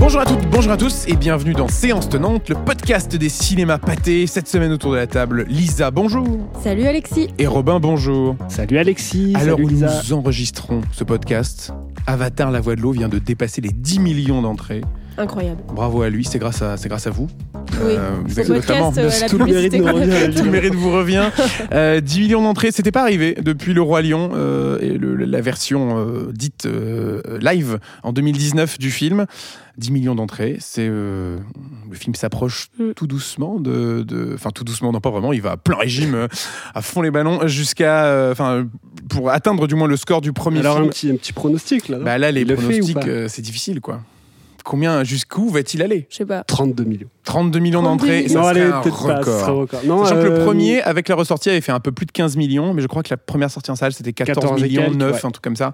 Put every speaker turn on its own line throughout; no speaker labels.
Bonjour à toutes, bonjour à tous et bienvenue dans Séance Tenante, le podcast des cinémas pâtés. Cette semaine autour de la table, Lisa, bonjour.
Salut Alexis.
Et Robin, bonjour.
Salut Alexis.
Alors
salut
où
Lisa.
nous enregistrons ce podcast, Avatar La Voix de l'eau vient de dépasser les 10 millions d'entrées.
Incroyable.
Bravo à lui, c'est grâce à, c'est grâce à vous.
Oui,
Euh, vous
ce
êtes
podcast, euh, la
tout le mérite nous revient.
Tout le mérite vous revient. Euh, 10 millions d'entrées, c'était pas arrivé depuis Le Roi Lion euh, et le- la version euh, dite euh, live en 2019 du film. 10 millions d'entrées, c'est euh, le film s'approche
Mm.
tout doucement de, enfin tout doucement, non pas vraiment, il va à plein régime, euh, à fond les ballons jusqu'à, euh, enfin pour atteindre du moins le score du premier
Alors
film.
un petit, un petit pronostic là.
Bah là, les
le fait ou
pronostics,
pas?
euh, c'est difficile quoi. Combien, jusqu'où va-t-il aller
Je sais pas.
32 millions.
32 millions
32
d'entrées, ça
non,
serait
allez,
un record.
serait un record. Non,
Sachant que le
euh,
premier, avec la ressortie, avait fait un peu plus de 15 millions, mais je crois que la première sortie en salle, c'était 14,
14 et
millions,
quelques,
9,
ouais.
un truc comme ça.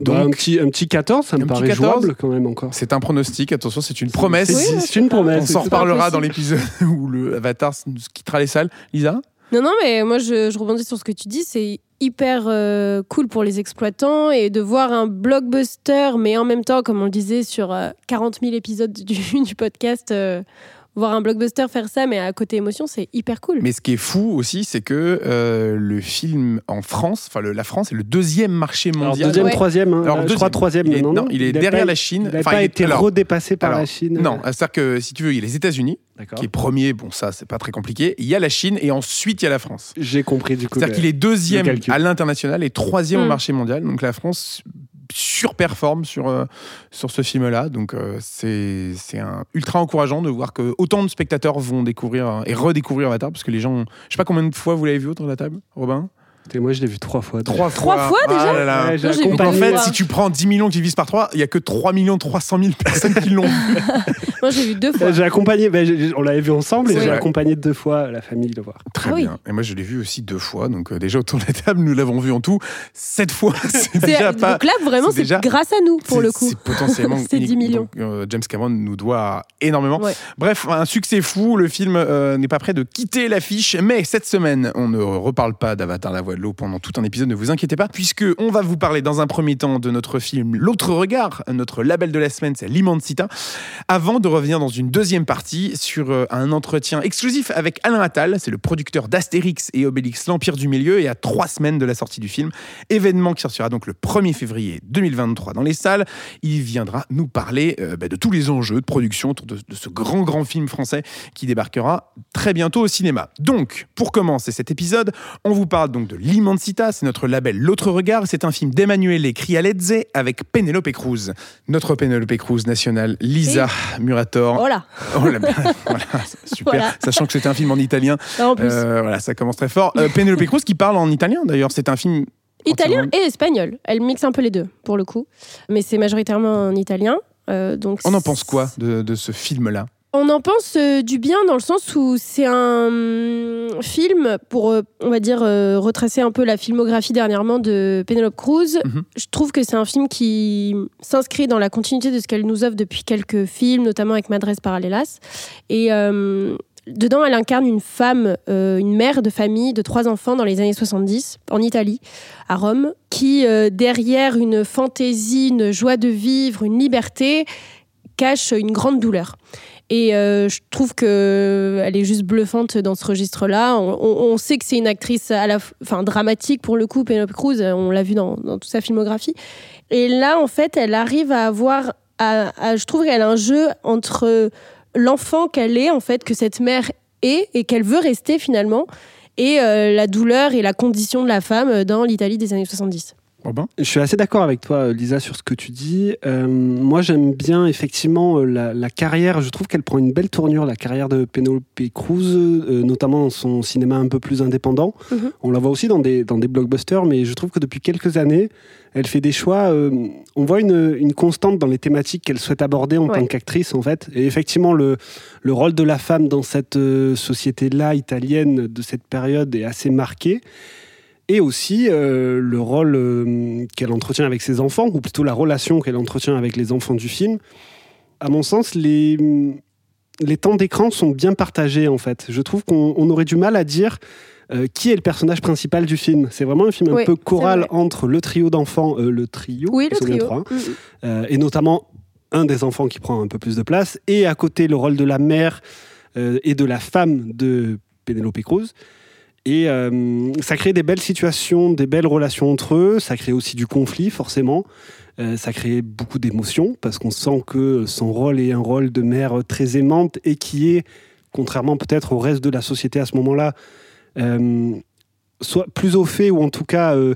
bah, un,
Donc,
petit, un petit 14, ça me
un petit
paraît
14.
jouable quand même encore.
c'est un pronostic, attention, c'est une promesse.
C'est
Oui,
une
On
promesse.
s'en
c'est-
reparlera dans l'épisode où le Avatar quittera les salles. Lisa?
Non, non, mais moi je, je rebondis sur ce que tu dis. C'est hyper euh, cool pour les exploitants et de voir un blockbuster, mais en même temps, comme on le disait sur euh, 40 000 épisodes du, du podcast, euh, voir un blockbuster faire ça, mais à côté émotion, c'est hyper cool.
Mais ce qui est fou aussi, c'est que euh, le film en France, enfin la France est le deuxième marché
Alors,
mondial.
deuxième,
Ouais.
troisième. hein.
Alors,
je
deuxième.
crois troisième.
il est,
non,
non, il est derrière
pas-
la Chine.
Il n'a
Enfin,
pas
il est-
été
alors,
redépassé par
alors,
la Chine.
Non, c'est-à-dire que si tu veux, il y a les États-Unis qui est premier, bon ça c'est pas très compliqué. Il y a la Chine et ensuite il y a la France.
J'ai compris du coup.
C'est-à-dire qu'il est deuxième à l'international et troisième au
Mm.
marché mondial. Donc la France surperforme sur, euh, sur ce film-là. Donc euh, c'est ultra encourageant de voir que autant de spectateurs vont découvrir et redécouvrir Avatar parce que les gens. Je sais pas combien de fois vous l'avez vu autour de la table, Robin?
Et moi, je l'ai vu trois fois.
Trois
Trois fois déjà
Ah là là.
Ouais, j'ai
Donc en fait,
fois.
si tu prends 10 millions qui divisent par 3, il y a que 3 300 000 personnes qui l'ont vu.
Moi j'ai vu deux fois.
J'ai accompagné, ben, j'ai- on l'avait vu ensemble et
C'est
j'ai
vrai.
accompagné deux fois la famille le voir.
Très
Ah oui.
bien. Et moi, je l'ai vu aussi deux fois. Donc euh, déjà autour de la table, nous l'avons vu en tout sept fois. C'est
C'est-
déjà pas.
Donc là, vraiment,
c'est
c'est
déjà-
grâce à nous, pour
C'est-
le coup.
C'est potentiellement
C'est 10
unique.
millions.
Donc, euh, James Cameron nous doit énormément.
Ouais.
Bref, un succès fou. Le film euh, n'est pas prêt de quitter l'affiche. Mais cette semaine, on ne reparle pas d'Avatar la voix de l'eau pendant tout un épisode. Ne vous inquiétez pas, puisque on va vous parler dans un premier temps de notre film L'autre regard. Notre label de la semaine, c'est l'Immensita. Avant de revenir dans une deuxième partie sur euh, un entretien exclusif avec Alain Attal. C'est le producteur d'Astérix et Obélix, l'Empire du Milieu. Et à trois semaines de la sortie du film, événement qui sortira donc le 1er février 2023 dans les salles. Il viendra nous parler euh, bah, de tous les enjeux de production autour de ce grand, grand film français qui débarquera très bientôt au cinéma. Donc, pour commencer cet épisode, on vous parle donc de l'Immensita, c'est notre label L'autre regard, c'est un film d'Emmanuele Crialedze avec Penelope Cruz. Notre Penelope Cruz nationale, Lisa Murator.
Oh là
Oh là, voilà, super.
Voilà.
Sachant que c'était un film en italien,
En plus.
euh, voilà, ça commence très fort. Euh, Penelope Cruz qui parle en italien d'ailleurs, c'est un film
Italien et espagnol. Elle mixe un peu les deux, pour le coup. Mais c'est majoritairement en italien. euh, donc
On en pense quoi de, de ce film-là?
On en pense euh, du bien dans le sens où c'est un hum, film pour, euh, on va dire, euh, retracer un peu la filmographie dernièrement de Penelope Cruz.
Mhm.
Je trouve que c'est un film qui s'inscrit dans la continuité de ce qu'elle nous offre depuis quelques films, notamment avec Madres Paralelas. Et euh, dedans, elle incarne une femme, euh, une mère de famille de trois enfants dans les années 70, en Italie, à Rome, qui, euh, derrière une fantaisie, une joie de vivre, une liberté, cache une grande douleur. Et euh, je trouve que elle est juste bluffante dans ce registre-là. On, sait que c'est une actrice à dramatique pour le coup, Penelope Cruz. On l'a vu dans, toute sa filmographie. Et là, en fait, elle arrive à avoir, je trouve qu'elle a un jeu entre l'enfant qu'elle est, en fait, que cette mère est et qu'elle veut rester finalement, et euh, la douleur et la condition de la femme dans l'Italie des années 70.
Robin
Je suis assez d'accord avec toi, Lisa, sur ce que tu dis. Euh, moi, j'aime bien effectivement euh, la, la carrière. Je trouve qu'elle prend une belle tournure, la carrière de Penelope Cruz, euh, notamment dans son cinéma un peu plus indépendant.
Mhm.
On la voit aussi dans des, dans des blockbusters, mais je trouve que depuis quelques années, elle fait des choix. euh, on voit une, une constante dans les thématiques qu'elle souhaite aborder en
Ouais.
tant qu'actrice, en fait. Et effectivement, le, le rôle de la femme dans cette euh, société-là italienne de cette période est assez marqué. Et aussi euh, le rôle euh, qu'elle entretient avec ses enfants, ou plutôt la relation qu'elle entretient avec les enfants du film. À mon sens, les, les temps d'écran sont bien partagés en fait. Je trouve qu'on on aurait du mal à dire euh, qui est le personnage principal du film. C'est vraiment un film un peu choral entre le trio d'enfants, le trio,
Oui, le trio.
trois,
Mm, mm.
et notamment un des enfants qui prend un peu plus de place, et à côté le rôle de la mère et de la femme de Penelope Cruz. Et euh, ça crée des belles situations, des belles relations entre eux, ça crée aussi du conflit forcément, Euh, ça crée beaucoup d'émotions parce qu'on sent que son rôle est un rôle de mère très aimante et qui est, contrairement peut-être au reste de la société à ce moment-là, euh, soit plus au fait ou en tout cas euh,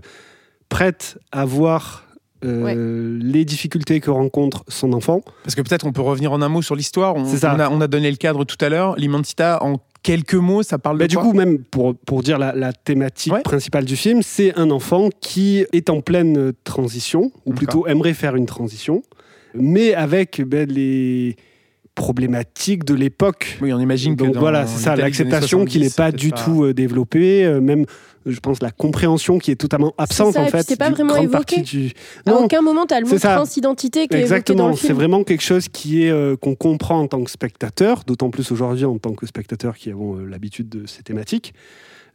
prête à voir euh, les difficultés que rencontre son enfant.
Parce que peut-être on peut revenir en un mot sur l'histoire. On, a, on a donné le cadre tout à l'heure. L'Immensita, en quelques mots, ça parle
Bah,
de
du
quoi
coup, même pour, pour dire la, la thématique
Ouais.
principale du film, c'est un enfant qui est en pleine transition, ou plutôt aimerait faire une transition, mais avec ben, les problématiques de l'époque.
Oui, on imagine que
Donc
dans
voilà, c'est ça, l'acceptation qui n'est
70,
pas du tout euh, développée, euh, même, je pense, la compréhension qui est totalement absente
ça,
en
et
fait.
c'est pas vraiment évoqué.
du...
À aucun moment, tu as le mot transidentité qui
Exactement, c'est vraiment quelque chose qui est euh, qu'on comprend en tant que spectateur, d'autant plus aujourd'hui en tant que spectateur qui avons euh, l'habitude de ces thématiques.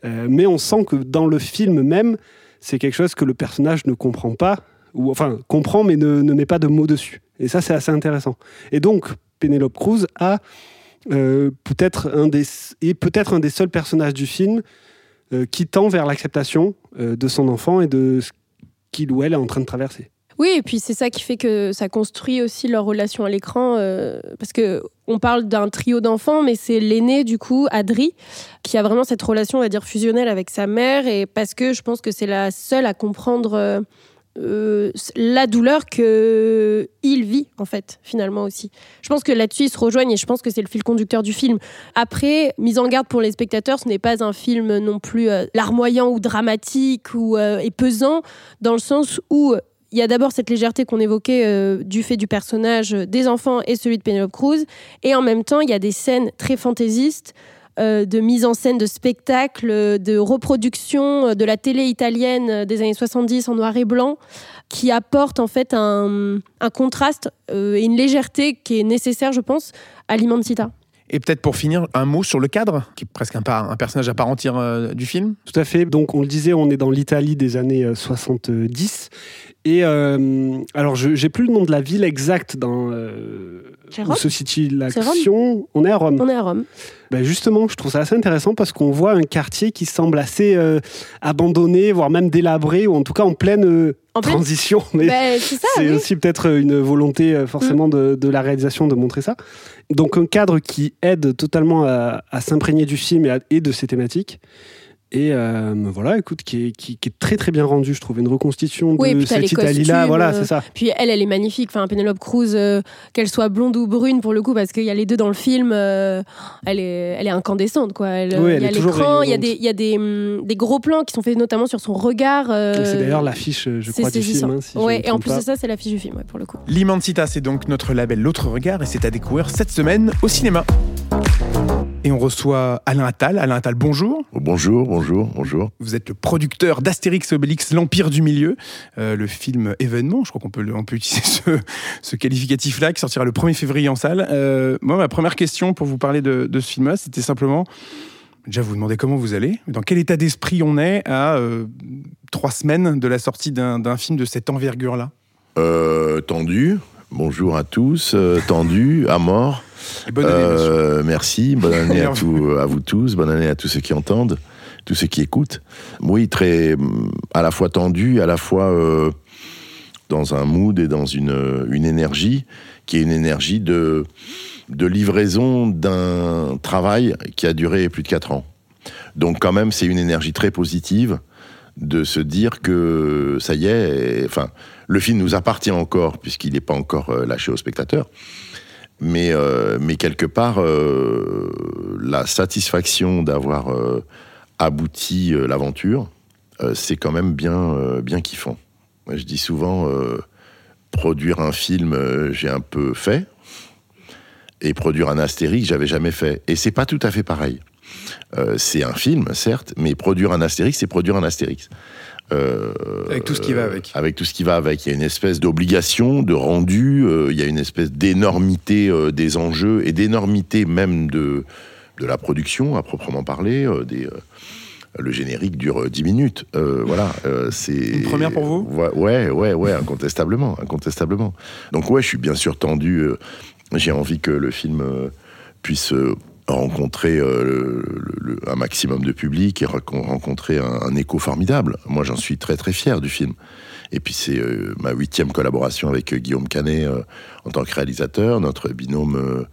Euh, mais on sent que dans le film même, c'est quelque chose que le personnage ne comprend pas, ou enfin comprend mais ne, ne met pas de mots dessus. Et ça, c'est assez intéressant. Et donc, Penelope Cruz a euh, peut-être un des est peut-être un des seuls personnages du film qui tend vers l'acceptation euh, de son enfant et de ce qu'il ou elle est en train de traverser.
Oui, et puis c'est ça qui fait que ça construit aussi leur relation à l'écran, euh, parce que on parle d'un trio d'enfants, mais c'est l'aîné du coup, Adri, qui a vraiment cette relation, on va dire fusionnelle avec sa mère, et parce que je pense que c'est la seule à comprendre euh, euh, la douleur que il vit en fait, finalement aussi. Je pense que là-dessus ils se rejoignent, et je pense que c'est le fil conducteur du film. Après, mise en garde pour les spectateurs, ce n'est pas un film non plus euh, larmoyant ou dramatique ou euh, et pesant, dans le sens où il y a d'abord cette légèreté qu'on évoquait du fait du personnage des enfants et celui de Penelope Cruz. Et en même temps, il y a des scènes très fantaisistes, de mise en scène de spectacles, euh, de reproduction euh, de la télé italienne euh, des années 70 en noir et blanc, qui apportent en fait un, un contraste euh, et une légèreté qui est nécessaire, je pense, à l'Immensita.
Et peut-être pour finir, un mot sur le cadre, qui est presque un, par- un personnage à part entière euh, du film.
Tout à fait. Donc, on le disait, on est dans l'Italie des années euh, 70. Et euh, alors, je j'ai plus le nom de la ville exacte dans euh, où se situe l'action. On est à Rome.
On est à Rome.
Ben justement, je trouve ça assez intéressant parce qu'on voit un quartier qui semble assez euh, abandonné, voire même délabré, ou en tout cas en pleine euh,
En
transition. Mais
Ben, c'est oui. Mm.
aussi peut-être une volonté euh, forcément de, de la réalisation de montrer ça. Donc un cadre qui aide totalement à, à s'imprégner du film et, à- et de ses thématiques. Et euh, voilà, écoute, qui est, qui, qui est très très bien rendu, je trouve, une reconstitution
Oui, et
de
puis les
cette Italie-là. Voilà,
euh,
c'est ça.
Puis elle, elle est magnifique. Enfin, Penelope Cruz, euh, qu'elle soit blonde ou brune pour le coup, parce qu'il y a les deux dans le film, euh, elle, est, elle est incandescente, quoi. Elle,
Oui,
il
elle
y a l'écran, il y a, des, il y a des, hum, des gros plans qui sont faits notamment sur son regard. euh,
c'est d'ailleurs l'affiche, je crois, du film. hein, si
ouais, et en plus
pas.
de ça, c'est la fiche du film, ouais, pour le coup.
L'Immensita, c'est donc notre label L'autre Regard et c'est à découvrir cette semaine au cinéma. Et on reçoit Alain Attal. Alain Attal, bonjour.
Bonjour, bonjour, bonjour.
Vous êtes le producteur d'Astérix Obélix, l'Empire du Milieu, euh, le film événement, je crois qu'on peut, on peut utiliser ce, ce qualificatif-là, qui sortira le 1er février en salle. Euh, moi, ma première question pour vous parler de, de ce film-là, c'était simplement, déjà vous demander comment vous allez, dans quel état d'esprit on est à euh, trois semaines de la sortie d'un d'un film de cette envergure-là?
Euh, tendu, bonjour à tous, euh, tendu, à mort.
Et bonne année.
Euh, merci, bonne année à,
Merci.
tout- à vous tous, bonne année à tous ceux qui entendent, tous ceux qui écoutent. Oui, très, à la fois tendu, à la fois euh, dans un mood et dans une, euh, une énergie, qui est une énergie de, de livraison d'un travail qui a duré plus de 4 ans. Donc quand même, c'est une énergie très positive de se dire que ça y est, et- enfin, le film nous appartient encore puisqu'il n'est pas encore lâché aux spectateurs. Mais, euh, mais quelque part, euh, la satisfaction d'avoir euh, abouti l'aventure, c'est quand même bien, bien kiffant. Je dis souvent, produire un film, j'ai un peu fait, et produire un Astérix, j'avais jamais fait. Et c'est pas tout à fait pareil. C'est un film, certes, mais produire un Astérix, c'est produire un Astérix. Euh,
Avec tout ce qui va avec.
Avec tout ce qui va avec. Il y a une espèce d'obligation, de rendu, euh, il y a une espèce d'énormité euh, des enjeux et d'énormité même de, de la production, à proprement parler, des, le générique dure 10 minutes. voilà, c'est
une première pour vous?
Ouais, ouais, ouais, incontestablement, incontestablement. Donc ouais, je suis bien sûr tendu. J'ai envie que le film puisse rencontrer un maximum de public et rencontrer un écho formidable. Moi, j'en suis très très fier du film. Et puis c'est euh, ma huitième collaboration avec euh, Guillaume Canet euh, en tant que réalisateur. Notre binôme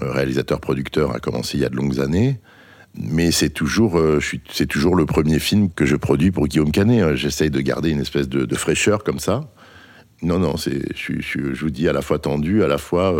réalisateur-producteur a commencé il y a de longues années. Mais c'est toujours, c'est toujours le premier film que je produis pour Guillaume Canet. J'essaye de garder une espèce de, fraîcheur comme ça. Non, non, je, vous dis à la fois tendu, à la fois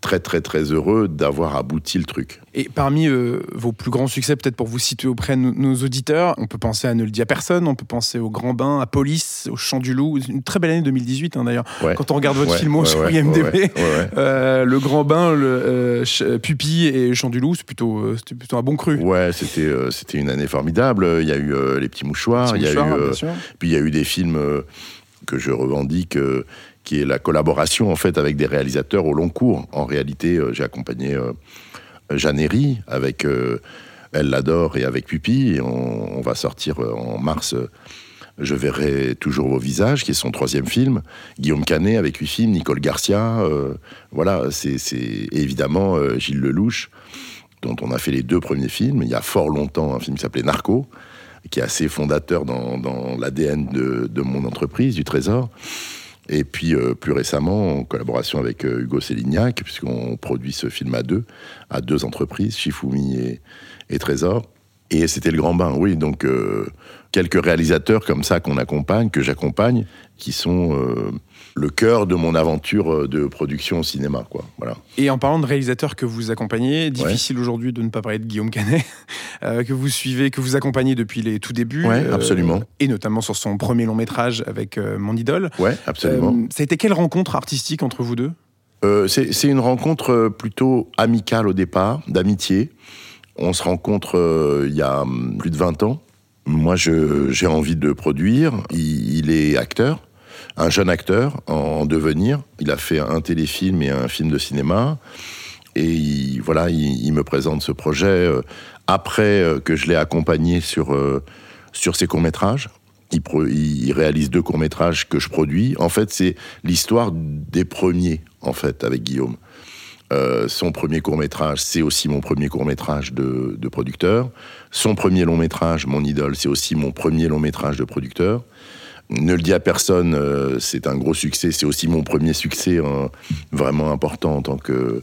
très très très heureux d'avoir abouti le truc.
Et parmi euh, vos plus grands succès, peut-être pour vous situer auprès de nos, auditeurs, on peut penser à Ne le dit à personne, on peut penser au Grand Bain, à Police, au Chant du Loup, une très belle année 2018 hein, d'ailleurs. Quand on regarde votre film sur IMDb, euh, Le Grand Bain, le, euh, Pupille et Chant du Loup, c'est plutôt, c'était plutôt un bon cru.
Ouais, c'était c'était une année formidable. Il y a eu Les Petits Mouchoirs, il y a eu, puis il y a eu des films que je revendique qui est la collaboration en fait avec des réalisateurs au long cours. En réalité, euh, j'ai accompagné euh, Jeanne Herry avec euh, Elle l'adore et avec Pupi. On, va sortir en mars. Je verrai toujours vos visages, qui est son troisième film. Guillaume Canet avec huit films, Nicole Garcia. voilà, c'est évidemment Gilles Lelouch, dont on a fait les deux premiers films. Il y a fort longtemps, un film qui s'appelait Narco, qui est assez fondateur dans, l'ADN de, mon entreprise, du Trésor. Et puis euh, plus récemment, en collaboration avec euh, Hugo Sélignac, puisqu'on produit ce film à deux, à deux entreprises, Shifumi et, et Trésor. Et c'était le grand bain, oui. Donc euh, quelques réalisateurs comme ça qu'on accompagne, que j'accompagne, qui sont le cœur de mon aventure euh, de production au cinéma. Quoi. Voilà.
Et en parlant de réalisateurs que vous accompagnez, difficile aujourd'hui de ne pas parler de Guillaume Canet, euh, que vous suivez, que vous accompagnez depuis les tout débuts.
Euh, absolument.
Et notamment sur son premier long métrage avec Mon Idole.
Ouais, absolument.
ça a été quelle rencontre artistique entre vous deux?
C'est une rencontre plutôt amicale au départ, d'amitié. On se rencontre il y a hum, plus de 20 ans. Moi, j'ai envie de produire. il est acteur un jeune acteur en, devenir. Il a fait un téléfilm et un film de cinéma. Et voilà, il, me présente ce projet euh, après euh, que je l'ai accompagné sur, euh, sur ses courts-métrages. Il, réalise deux courts-métrages que je produis. En fait, c'est l'histoire des premiers, en fait, avec Guillaume. son premier court-métrage, c'est aussi mon premier court-métrage de, producteur. Son premier long-métrage, Mon idole, c'est aussi mon premier long-métrage de producteur. Ne le dis à personne, euh, c'est un gros succès. C'est aussi mon premier succès hein, vraiment important en tant que,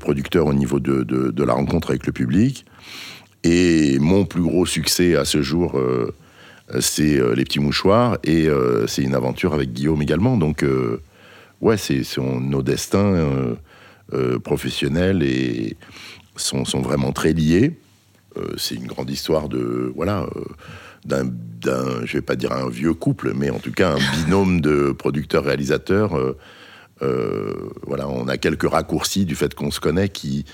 producteur au niveau de, de, la rencontre avec le public. Et mon plus gros succès à ce jour, euh, c'est euh, Les Petits Mouchoirs et c'est une aventure avec Guillaume également. Donc, ouais, c'est nos destins professionnels et sont, sont, vraiment très liés. c'est une grande histoire de. Voilà d'un, je vais pas dire un vieux couple, mais en tout cas un binôme de producteurs-réalisateurs. Euh, euh, voilà, on a quelques raccourcis du fait qu'on se connaît qui,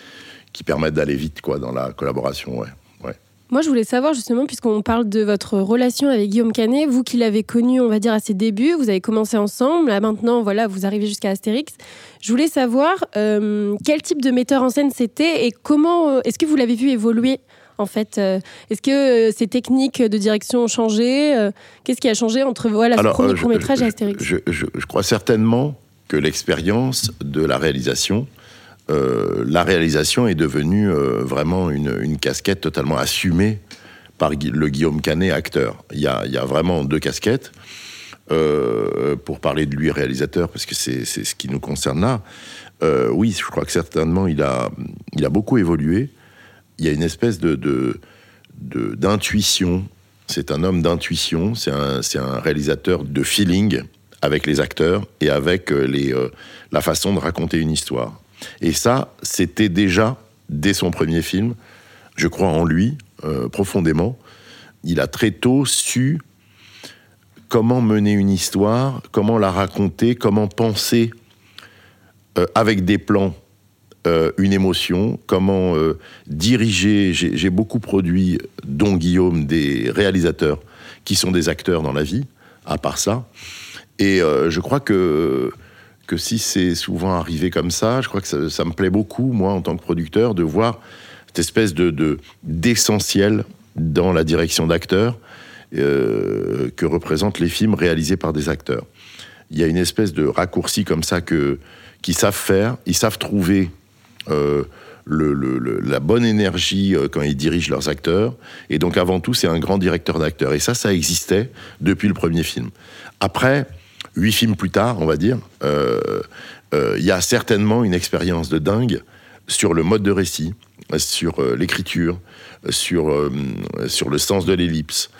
qui permettent d'aller vite quoi, dans la collaboration. Ouais. Ouais.
Moi, je voulais savoir justement, puisqu'on parle de votre relation avec Guillaume Canet, vous qui l'avez connu, on va dire, à ses débuts, vous avez commencé ensemble, là maintenant, voilà, vous arrivez jusqu'à Astérix. Je voulais savoir euh, quel type de metteur en scène c'était et comment, est-ce que vous l'avez vu évoluer? En fait euh, Est-ce que euh, ces techniques de direction ont changé euh, Qu'est-ce qui a changé entre voilà, ce premier court-métrage et Astérix?
je, crois certainement que l'expérience de la réalisation, la réalisation est devenue vraiment une, casquette totalement assumée par le Guillaume Canet, acteur. Il y a, il y a vraiment deux casquettes. pour parler de lui réalisateur, parce que c'est ce qui nous concerne là, oui, je crois que certainement il a, il a beaucoup évolué il y a une espèce de, d'intuition. C'est un homme d'intuition, c'est un, réalisateur de feeling avec les acteurs et avec euh, les, euh, la façon de raconter une histoire. Et ça, c'était déjà, dès son premier film, je crois en lui euh, profondément. Il a très tôt su comment mener une histoire, comment la raconter, comment penser avec des plans euh, une émotion, comment euh, diriger. J'ai beaucoup produit, dont Guillaume, des réalisateurs qui sont des acteurs dans la vie, à part ça. Et euh, je crois que, que si c'est souvent arrivé comme ça, je crois que ça, me plaît beaucoup, moi, en tant que producteur, de voir cette espèce de d'essentiel dans la direction d'acteurs que représentent les films réalisés par des acteurs. Il y a une espèce de raccourci comme ça que qu'ils savent faire, ils savent trouver euh, la bonne énergie euh, quand ils dirigent leurs acteurs. Et donc avant tout, c'est un grand directeur d'acteurs. Et ça, ça existait depuis le premier film. Après, huit films plus tard, on va dire, euh, il y a certainement une expérience de dingue sur le mode de récit, sur l'écriture, sur, sur le sens de l'ellipse,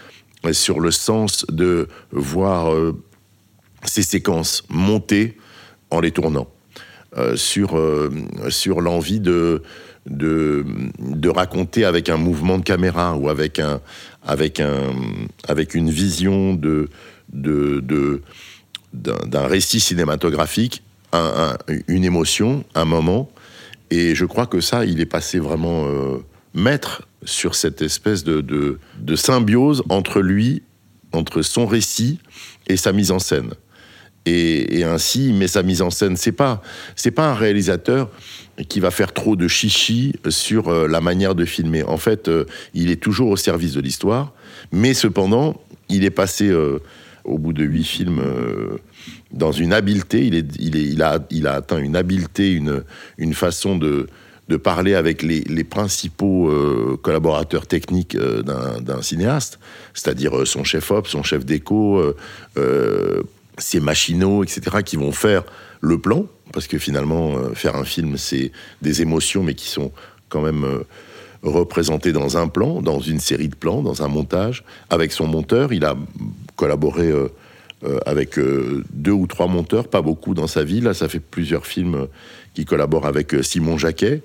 sur le sens de voir ces séquences monter en les tournant, sur, euh, sur l'envie de, de, de raconter avec un mouvement de caméra ou avec, un, avec, un, avec une vision de, de, d'un, récit cinématographique, un- un- une émotion, un moment. Et je crois que ça, il est passé vraiment euh, maître sur cette espèce de, de symbiose entre lui, entre son récit et sa mise en scène. Et, et ainsi, met sa mise en scène. C'est pas, c'est pas un réalisateur qui va faire trop de chichi sur euh, la manière de filmer. En fait, euh, il est toujours au service de l'histoire, mais cependant, il est passé euh, au bout de huit films dans une habileté. Il, est, il, a, il a atteint une habileté, une, une façon de, de parler avec les, principaux collaborateurs techniques d'un cinéaste, c'est-à-dire son chef op, son chef déco, ses machinaux, etc., qui vont faire le plan, parce que finalement, euh, faire un film, c'est des émotions, mais qui sont quand même euh, représentées dans un plan, dans une série de plans, dans un montage. Avec son monteur, il a collaboré euh, avec deux ou trois monteurs, pas beaucoup dans sa vie. Là, ça fait plusieurs films qui collaborent avec Simon Jacquet,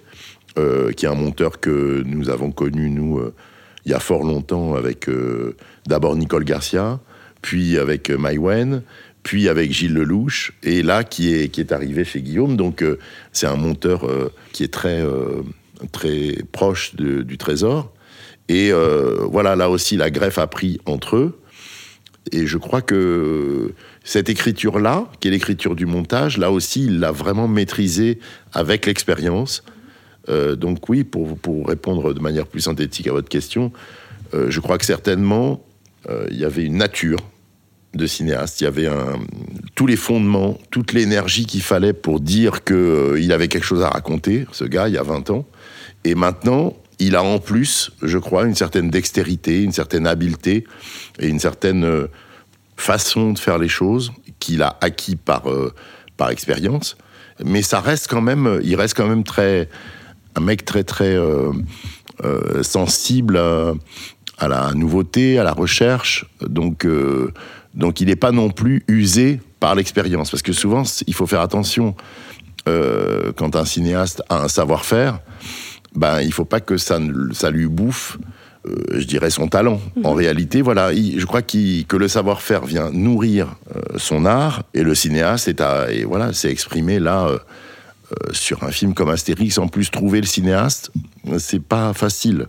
qui est un monteur que nous avons connu, nous, il y a fort longtemps, avec d'abord Nicole Garcia, puis avec euh, Maïwen, puis avec Gilles Lelouch, et là, qui est, qui est arrivé chez Guillaume. Donc, euh, c'est un monteur euh, qui est très, euh, très proche du Trésor. Et voilà, là aussi, la greffe a pris entre eux. Et je crois que cette écriture-là, qui est l'écriture du montage, là aussi, il l'a vraiment maîtrisée avec l'expérience. Donc oui, pour, pour répondre de manière plus synthétique à votre question, je crois que certainement, il y avait une nature de cinéaste. Il y avait un, tous les fondements, toute l'énergie qu'il fallait pour dire qu'il avait quelque chose à raconter, ce gars, il y a 20 ans. Et maintenant, il a en plus, je crois, une certaine dextérité, une certaine habileté et une certaine euh, façon de faire les choses qu'il a acquis par, euh, par expérience. Mais ça reste quand même, il reste quand même très, un mec très très euh, euh, sensible à, à la nouveauté, à la recherche. Donc, euh, donc il n'est pas non plus usé par l'expérience. Parce que souvent, il faut faire attention euh, quand un cinéaste a un savoir-faire, ben, il faut pas que ça, ne- ça lui bouffe, euh, je dirais, son talent. En réalité, voilà, il- je crois que le savoir-faire vient nourrir euh, son art et le cinéaste est à, et voilà, s'est exprimé là sur un film comme Astérix. En plus, trouver le cinéaste, c'est pas facile.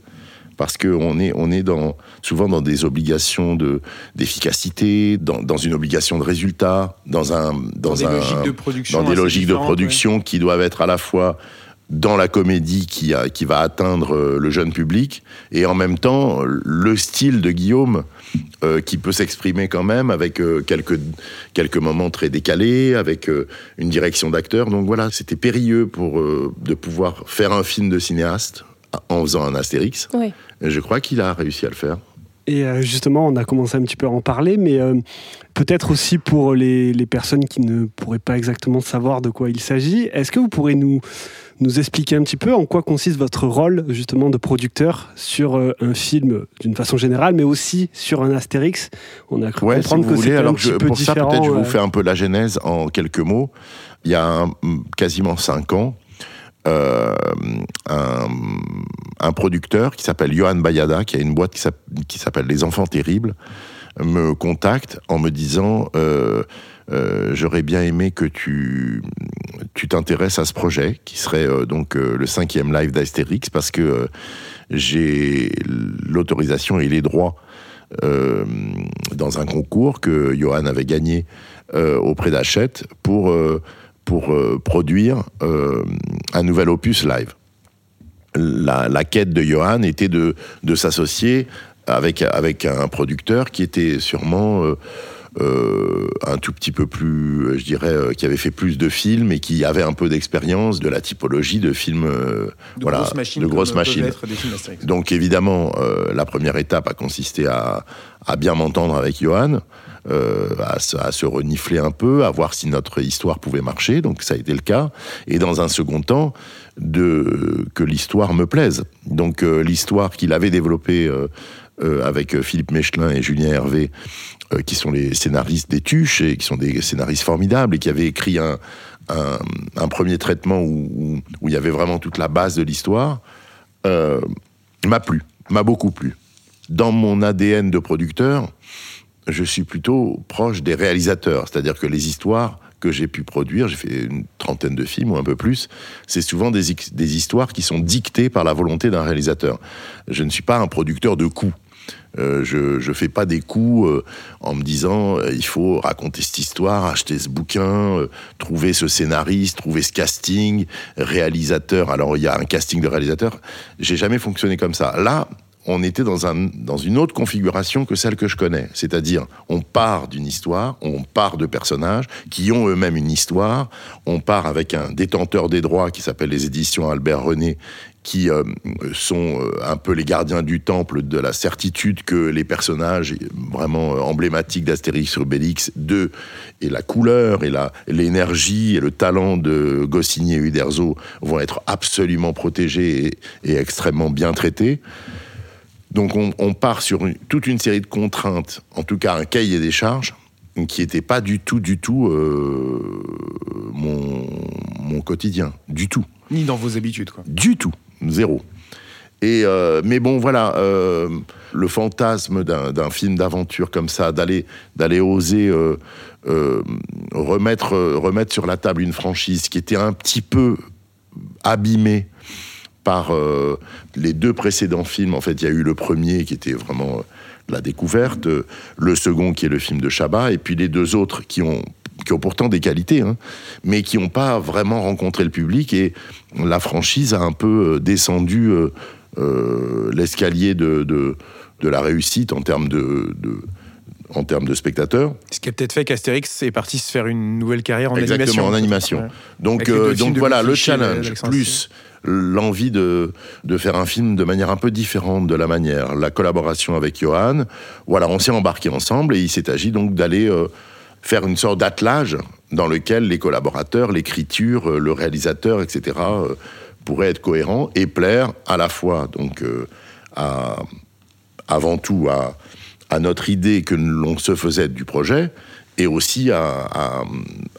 Parce qu'on est, on est dans, souvent dans des obligations de, d'efficacité, dans, dans une obligation de résultat, dans, un, dans,
Dans des
un,
logiques de production
dans des
assez
logiques de
différentes,
production qui doivent être à la fois dans la comédie qui, a, qui va atteindre euh, le jeune public et en même temps le style de Guillaume euh, qui peut s'exprimer quand même avec euh, quelques, quelques moments très décalés, avec euh, une direction d'acteur. Donc voilà, c'était périlleux pour de pouvoir faire un film de cinéaste en faisant un Astérix. Je crois qu'il a réussi à le faire.
Et euh, justement, on a commencé un petit peu à en parler, mais euh, peut-être aussi pour les, les personnes qui ne pourraient pas exactement savoir de quoi il s'agit, est-ce que vous pourrez nous, nous expliquer un petit peu en quoi consiste votre rôle justement de producteur sur euh, un film d'une façon générale, mais aussi sur un Astérix? On a cru
Ouais, si
comprendre
vous
que c'était un
Alors
petit peu
pour ça, peut-être je vous fais un peu la genèse en quelques mots. Il y a un- quasiment cinq ans, euh, un, producteur qui s'appelle Johan Bayada, qui a une boîte qui s'app- qui s'appelle Les Enfants Terribles, me contacte en me disant euh, euh, j'aurais bien aimé que tu tu t'intéresses à ce projet qui serait donc le cinquième live d'Astérix parce que j'ai l'autorisation et les droits dans un concours que Johan avait gagné auprès d'Hachette pour, pour euh, produire euh, un nouvel opus live. La, la quête de Johan était de, de s'associer avec, avec un producteur qui était sûrement euh, un tout petit peu plus, je dirais, qui avait fait plus de films et qui avait un peu d'expérience de la typologie de films,
De
voilà,
grosses machines.
de grosses machines. Donc évidemment, la première étape a consisté à, à bien m'entendre avec Johan, euh, à, se- renifler un peu, à voir si notre histoire pouvait marcher. Donc ça a été le cas. Et dans un second temps, que l'histoire me plaise. Donc euh, l'histoire qu'il avait développée euh, avec Philippe Mechelin et Julien Hervé, qui sont les scénaristes des Tuches et qui sont des scénaristes formidables et qui avaient écrit un, premier traitement où, il y avait vraiment toute la base de l'histoire, m'a plu, m'a beaucoup plu. Dans mon ADN de producteur, je suis plutôt proche des réalisateurs, c'est-à-dire que les histoires que j'ai pu produire, j'ai fait une trentaine de films ou un peu plus, c'est souvent des, histoires qui sont dictées par la volonté d'un réalisateur. Je ne suis pas un producteur de coups. Euh, je je fais pas des coups euh, en me disant euh, il faut raconter cette histoire, acheter ce bouquin, trouver ce scénariste, trouver ce casting, réalisateur. Alors il y a un casting de réalisateur. J'ai jamais fonctionné comme ça. Là, on était dans, un, dans une autre configuration que celle que je connais. C'est-à-dire, on part d'une histoire, on part de personnages qui ont eux-mêmes une histoire, on part avec un détenteur des droits qui s'appelle les éditions Albert René, qui euh, sont euh, un peu les gardiens du temple de la certitude que les personnages vraiment euh, emblématiques d'Astérix Obélix, de, et la couleur, et l'énergie, et le talent de Goscinny et Uderzo vont être absolument protégés et extrêmement bien traités. Donc on, on part sur une- toute une série de contraintes, en tout cas un cahier des charges, qui n'était pas du tout, du tout euh, mon, mon quotidien. Du tout.
Ni dans vos habitudes, quoi.
Du tout. Zéro. Et euh, mais bon, voilà, euh, le fantasme d'un film d'aventure comme ça, d'aller d'aller oser remettre remettre sur la table une franchise qui était un petit peu abîmée par euh, les deux précédents films. En fait, il y a eu le premier qui était vraiment euh, la découverte, euh, le second qui est le film de Chabat, et puis les deux autres qui ont qui ont pourtant des qualités, hein, mais qui n'ont pas vraiment rencontré le public et la franchise a un peu descendu l'escalier de, de, la réussite en termes de- en termes de spectateurs.
Ce qui a peut-être fait qu'Astérix est parti se faire une nouvelle carrière en
Exactement,
animation.
en animation.
Ouais.
Donc, euh, donc voilà, le challenge, plus l'envie de, de faire un film de manière un peu différente de la manière, la collaboration avec Johan. Voilà, on s'est embarqué ensemble et il s'est agi donc d'aller euh, faire une sorte d'attelage dans lequel les collaborateurs, l'écriture, euh, le réalisateur, etc., pourraient être cohérents et plaire à la fois donc à, avant tout à, à notre idée que l'on se faisait du projet et aussi à, à,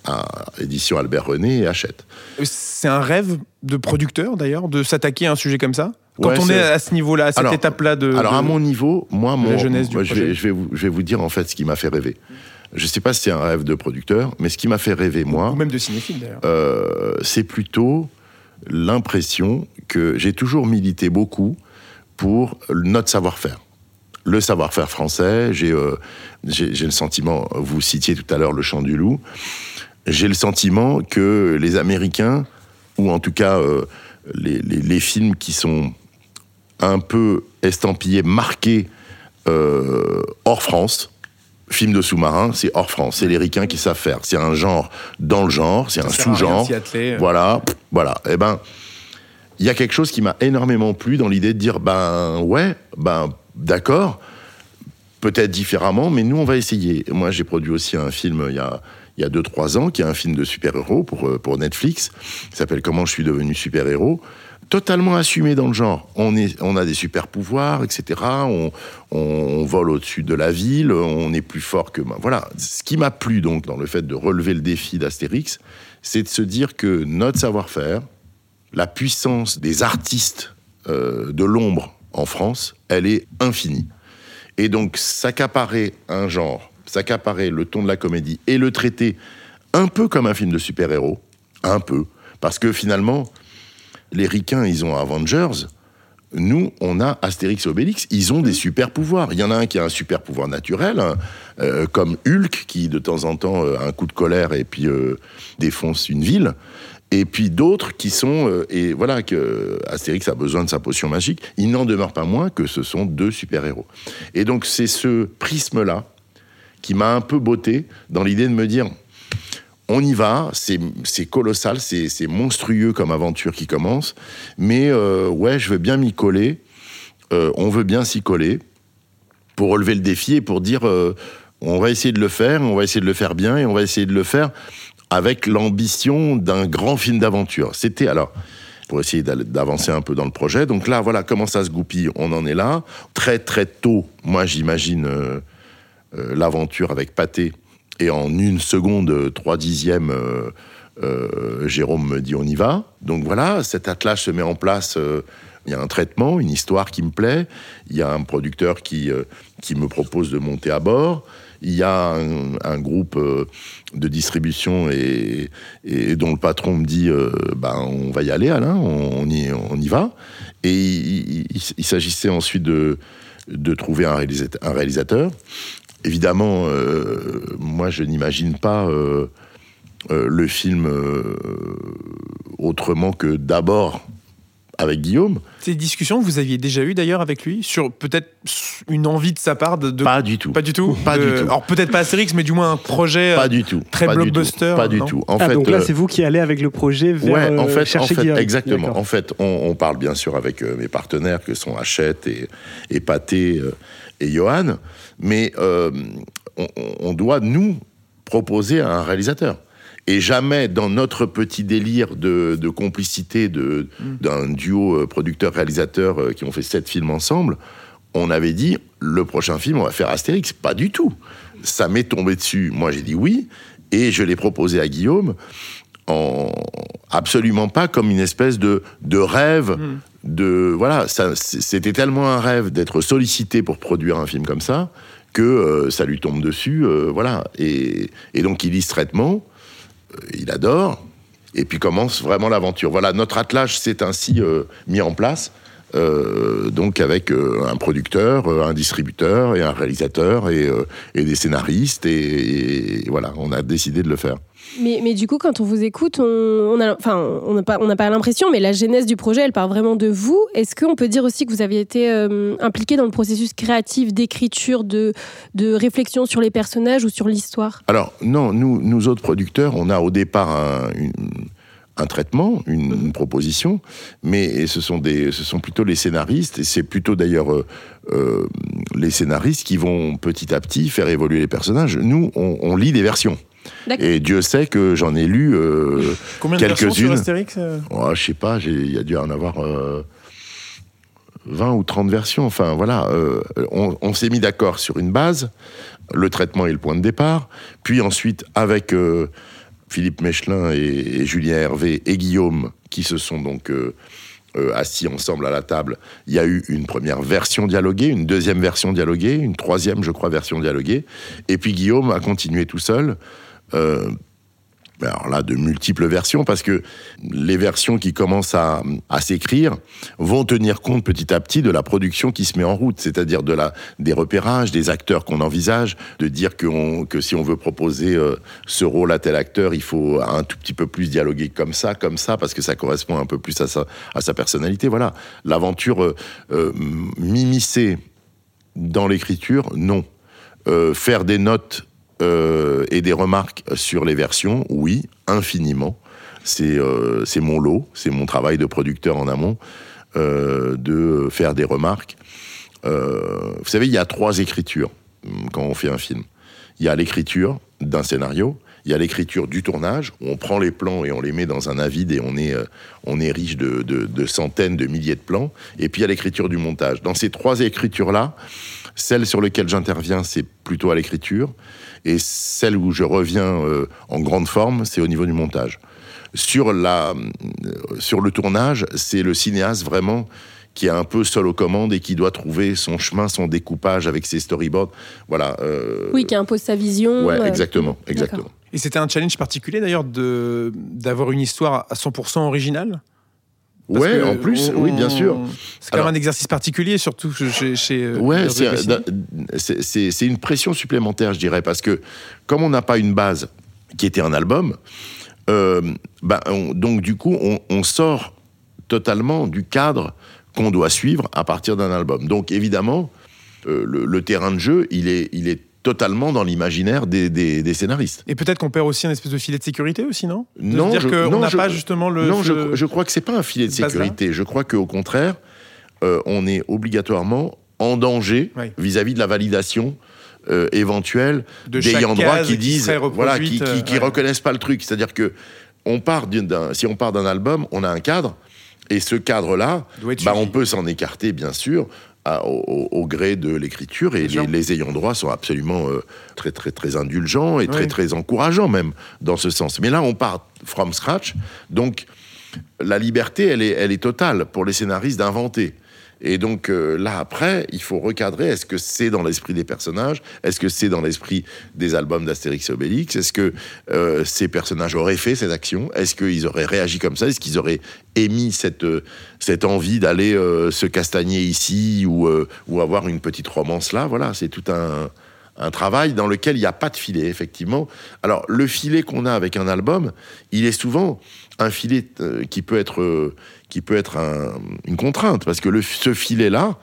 à Édition Albert René et Hachette.
C'est un rêve de producteur, d'ailleurs, de s'attaquer à un sujet comme ça Quand
Ouais,
on est à ce niveau-là, à cette
Alors-
étape-là de.
Alors à mon niveau, moi, mon,
la jeunesse du
je, vais, je, vais vous, je vais vous dire en fait ce qui m'a fait rêver. Je sais pas si c'est un rêve de producteur, mais ce qui m'a fait rêver moi,
Ou même de cinéphile, d'ailleurs.
euh, c'est plutôt l'impression que j'ai toujours milité beaucoup pour notre savoir-faire. Le savoir-faire français, j'ai euh, j'ai le sentiment, vous citiez tout à l'heure le chant du loup, j'ai le sentiment que les Américains, ou en tout cas euh, les, les- les films qui sont un peu estampillés, marqués euh, hors France, films de sous-marins, c'est hors France, c'est les ricains qui savent faire. C'est un genre dans le genre, c'est un sous-genre. Voilà, pff, voilà. Eh ben, il y a quelque chose qui m'a énormément plu dans l'idée de dire, ben ouais, ben d'accord, peut-être différemment, mais nous on va essayer. Moi j'ai produit aussi un film il y a il y a deux trois ans, qui est un film de super-héros pour euh, Netflix, qui s'appelle Comment je suis devenu super-héros. Totalement assumé dans le genre. On, a des super pouvoirs, etc. On vole au-dessus de la ville, on est plus fort que. ben, Voilà. Ce qui m'a plu donc dans le fait de relever le défi d'Astérix, c'est de se dire que notre savoir-faire, la puissance des artistes euh, de l'ombre en France, elle est infinie. Et donc, s'accaparer un genre, s'accaparer le ton de la comédie et le traiter un peu comme un film de super-héros, un peu, parce que finalement, les ricains, ils ont Avengers, nous, on a Astérix et Obélix, ils ont des super pouvoirs. Il y en a un qui a un super pouvoir naturel, hein, euh, comme Hulk, qui de temps en temps euh, a un coup de colère et puis euh, défonce une ville. Et puis d'autres qui sont euh, et voilà que Astérix a besoin de sa potion magique. Il n'en demeure pas moins que ce sont deux super héros. Et donc c'est ce prisme là qui m'a un peu botté dans l'idée de me dire on y va, c'est colossal, c'est monstrueux comme aventure qui commence, mais euh, ouais, je veux bien m'y coller, euh, on veut bien s'y coller pour relever le défi et pour dire euh, on va essayer de le faire, on va essayer de le faire bien et on va essayer de le faire avec l'ambition d'un grand film d'aventure. C'était alors pour essayer d'avancer un peu dans le projet. Donc là, voilà comment ça se goupille. On en est là. Très très tôt, moi j'imagine euh, euh, l'aventure avec Pâté et en une seconde, euh, trois dixièmes, Jérôme me dit on y va. Donc voilà, cet attelage se met en place. il y a un traitement, une histoire qui me plaît. Il y a un producteur qui, qui me propose de monter à bord. Il y a un, groupe euh, de distribution et, dont le patron me dit euh, ben, on va y aller, Alain, on, y, va. Et il, s'agissait ensuite de, trouver un réalisateur. Évidemment, euh, moi, je n'imagine pas le film autrement que d'abord avec Guillaume.
Ces discussions que vous aviez déjà eues d'ailleurs avec lui sur peut-être une envie de sa part de. de-
Pas du tout.
Pas du tout
Pas
De-
du tout.
Alors peut-être pas Astérix, mais du moins un projet.
Pas
euh,
du tout.
très
Pas
blockbuster,
Pas du tout. En
ah,
fait,
donc là,
euh,
c'est vous qui allez avec le projet vers
ouais, en
euh,
fait, en
chercher
fait,
Guillaume.
exactement. En fait, on, on parle bien sûr avec euh, mes partenaires que sont Hachette et, et Pathé euh, et Johan, mais euh, on, on doit nous proposer un réalisateur. Et jamais dans notre petit délire de, de complicité de- d'un duo euh, producteur-réalisateur euh, qui ont fait sept films ensemble, on avait dit le prochain film, on va faire Astérix. Pas du tout. Ça m'est tombé dessus. Moi, j'ai dit oui. Et je l'ai proposé à Guillaume en absolument pas comme une espèce de, de rêve de voilà c'était tellement un rêve d'être sollicité pour produire un film comme ça que euh, ça lui tombe dessus euh, voilà et, et donc il lit ce traitement il adore et puis commence vraiment l'aventure. Voilà notre attelage s'est ainsi euh, mis en place euh, donc avec euh, un producteur, euh, un distributeur et un réalisateur et, et des scénaristes et, et voilà, on a décidé de le faire.
Mais, mais du coup, quand on vous écoute, on, enfin, n'a pas, on n'a pas l'impression, mais la genèse du projet, elle part vraiment de vous. Est-ce qu'on peut dire aussi que vous aviez été impliqué dans le processus créatif d'écriture, de, de réflexion sur les personnages ou sur l'histoire?
Alors, non, nous, nous autres producteurs, on a au départ un, une- un traitement, une, une proposition, mais ce sont, des, ce sont plutôt les scénaristes, et c'est plutôt d'ailleurs euh, euh, les scénaristes qui vont petit à petit faire évoluer les personnages. Nous, on, on lit des versions. Et Dieu sait que j'en ai lu euh,
Combien de versions sur
quelques-unes.
Astérix
Oh, je sais pas, il y a dû en avoir euh, 20 ou 30 versions. Enfin, voilà, euh, on, on s'est mis d'accord sur une base. Le traitement est le point de départ. Puis ensuite, avec euh, Philippe Mechelin et, Julien Hervé et Guillaume, qui se sont donc euh, euh, assis ensemble à la table, il y a eu une première version dialoguée, une deuxième version dialoguée, une troisième, je crois, version dialoguée. Et puis Guillaume a continué tout seul. Euh, alors là, de multiples versions, parce que les versions qui commencent à, à s'écrire vont tenir compte petit à petit de la production qui se met en route, c'est-à-dire de la, des repérages, des acteurs qu'on envisage, de dire que, que si on veut proposer euh, ce rôle à tel acteur, il faut un tout petit peu plus dialoguer comme ça, comme ça, parce que ça correspond un peu plus à sa, à sa personnalité. Voilà, l'aventure euh, euh, m'immiscer dans l'écriture, non. Euh, faire des notes euh, et des remarques sur les versions, oui, infiniment. C'est euh, mon lot, c'est mon travail de producteur en amont, euh, de faire des remarques. Euh, vous savez, il y a trois écritures hum, quand on fait un film. Il y a l'écriture d'un scénario, il y a l'écriture du tournage, où on prend les plans et on les met dans un avide et on est, on est riche de- de centaines, de milliers de plans. Et puis il y a l'écriture du montage. Dans ces trois écritures-là, celle sur laquelle j'interviens, c'est plutôt à l'écriture. Et celle où je reviens euh, en grande forme, c'est au niveau du montage. Sur, la, euh, sur le tournage, c'est le cinéaste vraiment qui est un peu seul aux commandes et qui doit trouver son chemin, son découpage avec ses storyboards. Voilà. euh,
Oui, qui impose sa vision.
Ouais,
euh,
exactement, exactement.
Et c'était un challenge particulier d'ailleurs de d'avoir une histoire à 100% originale? Parce
Ouais, en plus,
on-
oui, bien sûr.
C'est quand même un exercice particulier, surtout chez. chez euh,
Ouais,
Hervé
c'est une pression supplémentaire, je dirais, parce que comme on n'a pas une base qui était un album, euh, bah, on- donc du coup, on, on sort totalement du cadre qu'on doit suivre à partir d'un album. Donc évidemment, euh, le, le terrain de jeu, il est, il est totalement dans l'imaginaire des, des- des scénaristes.
Et peut-être qu'on perd aussi un espèce de filet de sécurité aussi, non? De
Non,
dire
je- non,
n'a pas justement le.
non,
ce-
je, je crois que c'est pas un filet de sécurité. Je crois qu'au contraire, euh, on est obligatoirement en danger
Oui.
vis-à-vis de la validation euh, éventuelle
de
droit qui disent, voilà, qui,
euh, ouais.
reconnaissent pas le truc. C'est-à-dire que on part d'un, si on part d'un album, on a un cadre, et ce cadre-là, bah, on peut s'en écarter, bien sûr, à- au, gré de l'écriture, et les, ayants droit sont absolument euh, très, très, très indulgents et très, très encourageants même dans ce sens. Mais là, on part from scratch, donc la liberté, elle est, elle est totale pour les scénaristes d'inventer. Et donc euh, là, après, il faut recadrer. Est-ce que c'est dans l'esprit des personnages Est-ce que c'est dans l'esprit des albums d'Astérix et Obélix Est-ce que euh, ces personnages auraient fait cette action Est-ce qu'ils auraient réagi comme ça Est-ce qu'ils auraient émis cette, euh, cette envie d'aller se castagner ici ou, ou avoir une petite romance là Voilà, c'est tout un, un travail dans lequel il n'y a pas de filet, effectivement. Alors, le filet qu'on a avec un album, il est souvent un filet euh, qui peut être, euh, qui peut être un- une contrainte, parce que le, ce filet-là,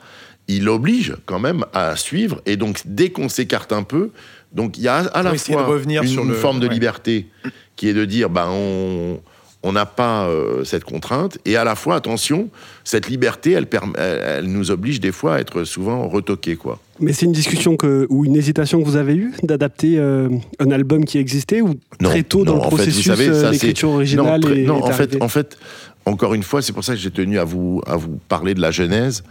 il oblige quand même à suivre, et donc dès qu'on s'écarte un peu, donc il y a à la
de
fois
revenir
une,
sur le-
forme de
ouais.
liberté qui est de dire, ben on on n'a pas euh, cette contrainte, et à la fois, attention, cette liberté, elle, perm- elle, elle nous oblige des fois à être souvent retoqués, quoi.
Mais c'est une discussion que, ou une hésitation que vous avez eue d'adapter euh, un album qui existait ou
Non,
très tôt dans le processus,
c'est-
originale
non, très- non,
est
en fait, en fait, encore une fois, c'est pour ça que j'ai tenu à vous, à vous parler de la genèse.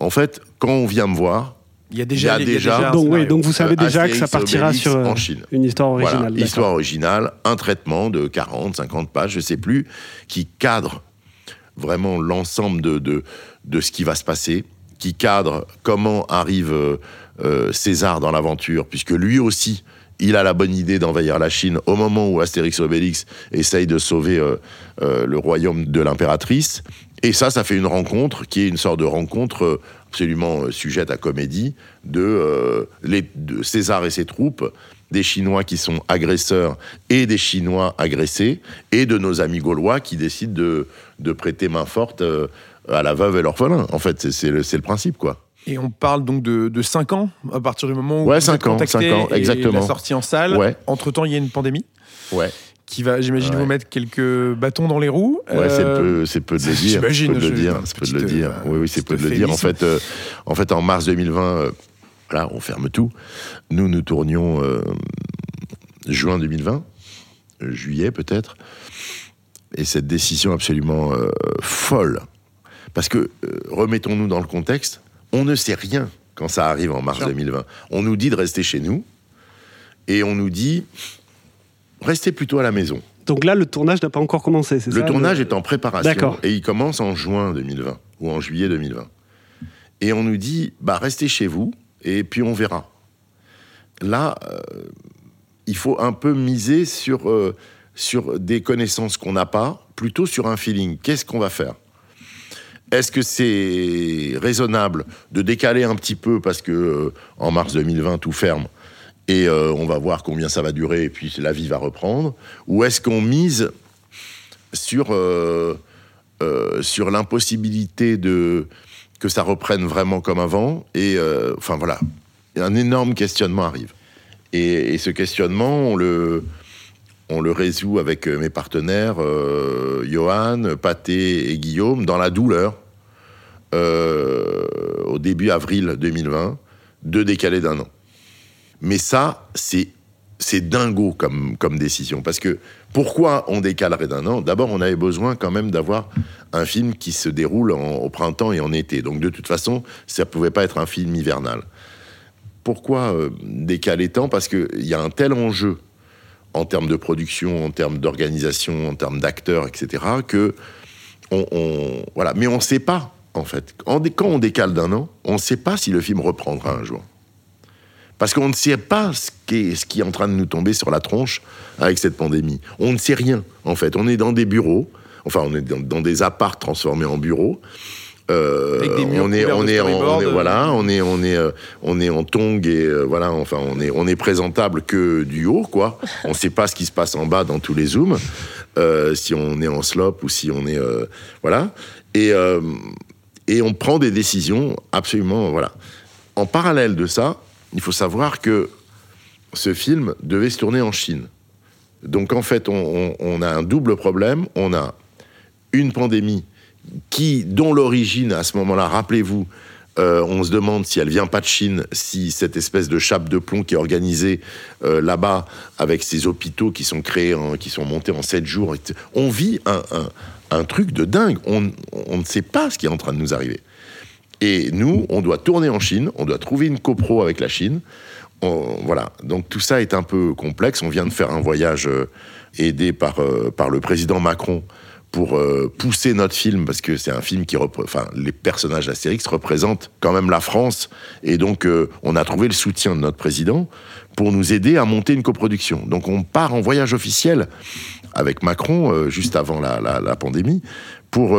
En fait, quand on vient me voir,
Il y a déjà.
il y a déjà-
un
donc, oui,
scénario.
donc vous savez déjà que ça partira
Obélix
sur euh,
en Chine.
une histoire originale.
Voilà, histoire originale, un traitement de 40, 50 pages, je sais plus, qui cadre vraiment l'ensemble de, de, de ce qui va se passer, qui cadre comment arrive euh, euh, César dans l'aventure, puisque lui aussi, il a la bonne idée d'envahir la Chine au moment où Astérix Obélix essaye de sauver euh, euh, le royaume de l'impératrice. Et ça, ça fait une rencontre qui est une sorte de rencontre euh, absolument sujette à comédie de, César et ses troupes, des Chinois qui sont agresseurs et des Chinois agressés, et de nos amis gaulois qui décident de, prêter main forte à la veuve et l'orphelin. En fait, c'est le principe, quoi.
Et on parle donc de, de 5 ans à partir du moment où
Ouais,
vous
cinq
êtes
ans,
contacté
cinq ans,
et
exactement.
la sortie en salle.
Ouais.
Entre temps, il y a une pandémie
Ouais,
qui va, j'imagine,
Ouais.
vous mettre quelques bâtons dans les roues.
ouais c'est
Euh,
peu, c'est peu de le dire.
j'imagine,
C'est peu de le dire. C'est peu de le dire.
euh,
Oui, oui, c'est peu de le dire. En fait, euh, en fait, en mars 2020, euh, voilà, on ferme tout. Nous, nous tournions juin 2020, euh, juillet peut-être, et cette décision absolument folle, parce que remettons-nous dans le contexte, on ne sait rien quand ça arrive en mars
Sûr.
2020. On nous dit de rester chez nous, et on nous dit restez plutôt à la maison.
Donc là, le tournage n'a pas encore commencé, c'est ça
Le tournage est en préparation et il commence en juin 2020 ou en juillet 2020. Et on nous dit, bah restez chez vous et puis on verra. Là, euh, il faut un peu miser sur, euh, sur des connaissances qu'on n'a pas, plutôt sur un feeling. Qu'est-ce qu'on va faire? Est-ce que c'est raisonnable de décaler un petit peu parce que euh, en mars 2020 tout ferme et euh, on va voir combien ça va durer et puis la vie va reprendre? Ou est-ce qu'on mise sur, euh, sur l'impossibilité que ça reprenne vraiment comme avant et enfin voilà. Un énorme questionnement arrive. Et, ce questionnement on le résout avec mes partenaires Johan, Pathé et Guillaume dans la douleur euh, au début avril 2020 de décaler d'un an mais ça, c'est c'est dingo comme, comme décision. Parce que pourquoi on décalerait d'un an? D'abord, on avait besoin quand même d'avoir un film qui se déroule au printemps et en été. Donc de toute façon, ça pouvait pas être un film hivernal. Pourquoi euh, décaler tant? Parce qu'il y a un tel enjeu en termes de production, en termes d'organisation, en termes d'acteurs, etc., que on- voilà. Mais on ne sait pas, en fait. Quand on décale d'un an, on ne sait pas si le film reprendra un jour. Parce qu'on ne sait pas ce qui, est, ce qui est en train de nous tomber sur la tronche avec cette pandémie. On ne sait rien, en fait. On est dans des bureaux, enfin, on est dans, dans des apparts transformés en bureaux. Euh, on est, on on voilà, on est, on est, on est en tongue et euh, voilà, enfin, on est, on est présentable que du haut, quoi. On sait pas ce qui se passe en bas dans tous les zooms, euh, si on est en slope ou si on est, voilà. Et et on prend des décisions absolument, voilà. En parallèle de ça, il faut savoir que ce film devait se tourner en Chine. Donc en fait, on, a un double problème. On a une pandémie qui, dont l'origine à ce moment-là, rappelez-vous, euh, on se demande si elle vient pas de Chine, si cette espèce de chape de plomb qui est organisée euh, là-bas avec ces hôpitaux qui sont créés, qui sont montés en sept jours, et- on vit un, truc de dingue. On, ne sait pas ce qui est en train de nous arriver. Et nous, on doit tourner en Chine, on doit trouver une copro avec la Chine. Voilà, donc tout ça est un peu complexe. On vient de faire un voyage euh, aidé par le président Macron pour euh, pousser notre film, parce que c'est un film qui enfin, les personnages d'Astérix représentent quand même la France, et donc euh, on a trouvé le soutien de notre président pour nous aider à monter une coproduction. Donc on part en voyage officiel avec Macron euh, juste avant la, pandémie pour,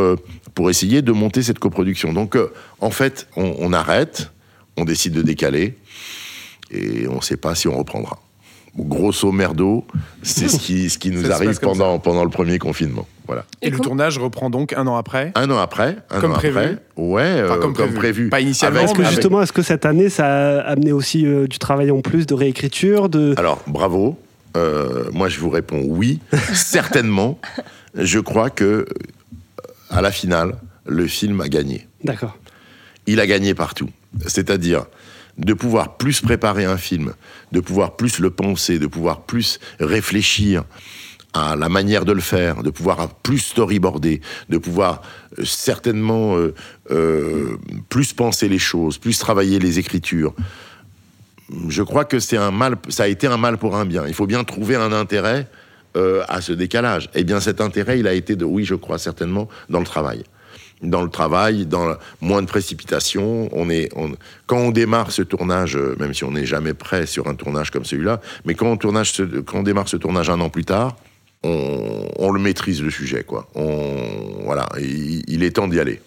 essayer de monter cette coproduction. Donc en fait, on arrête, on décide de décaler, et on ne sait pas si on reprendra. Grosso merdo, c'est ce qui, ce qui nous arrive
comme
pendant, pendant le premier confinement. Voilà.
Et,
Et
le tournage reprend donc un an après?
Un an après, un
Comme
an
prévu.
après, ouais, euh,
Enfin, comme
comme,
prévu.
prévu.
Pas initialement,
Avec-
Est-ce que
avec-
justement, est-ce que cette année, ça a amené aussi euh, du travail en plus, de réécriture, de...
Alors, bravo. Euh, moi, je vous réponds oui, certainement. Je crois que euh, à la finale, le film a gagné.
D'accord.
il a gagné partout. C'est-à-dire de pouvoir plus préparer un film, de pouvoir plus le penser, de pouvoir plus réfléchir à la manière de le faire, de pouvoir plus storyboarder, de pouvoir euh, certainement euh, euh, plus penser les choses, plus travailler les écritures. Je crois que c'est un mal, ça a été un mal pour un bien. Il faut bien trouver un intérêt à ce décalage. Eh bien, cet intérêt, il a été de, oui, je crois certainement, dans le travail dans le travail, dans moins de précipitation. On est, quand on démarre ce tournage, euh, même si on n'est jamais prêt sur un tournage comme celui-là, mais quand on, démarre ce tournage un an plus tard, on, le maîtrise le sujet, quoi. On, voilà, il, il est temps d'y aller.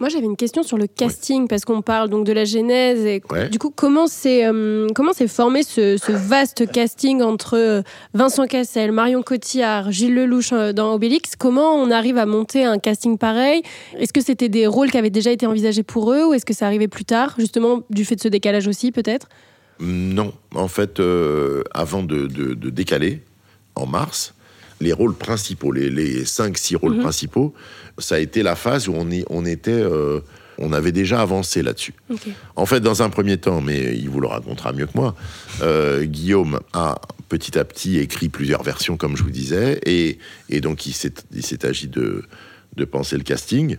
Moi, j'avais une question sur le casting, parce qu'on parle donc de la genèse. Et
Ouais.
Du coup, comment s'est euh, comment s'est formé ce, ce vaste casting entre euh, Vincent Cassel, Marion Cotillard, Gilles Lelouch euh, dans Obélix? Comment on arrive à monter un casting pareil? Est-ce que c'était des rôles qui avaient déjà été envisagés pour eux, ou est-ce que ça arrivait plus tard, justement du fait de ce décalage aussi, peut-être?
Non, en fait, euh, avant de, de- de décaler, en mars, les rôles principaux, les, les 5-6 rôles
Mhm.
principaux, ça a été la phase où on, y- on était, euh, on avait déjà avancé là-dessus. En fait, dans un premier temps, mais il vous le racontera mieux que moi, euh, Guillaume a petit à petit écrit plusieurs versions, comme je vous disais, et, et donc il s'est il s'est agi de, de penser le casting.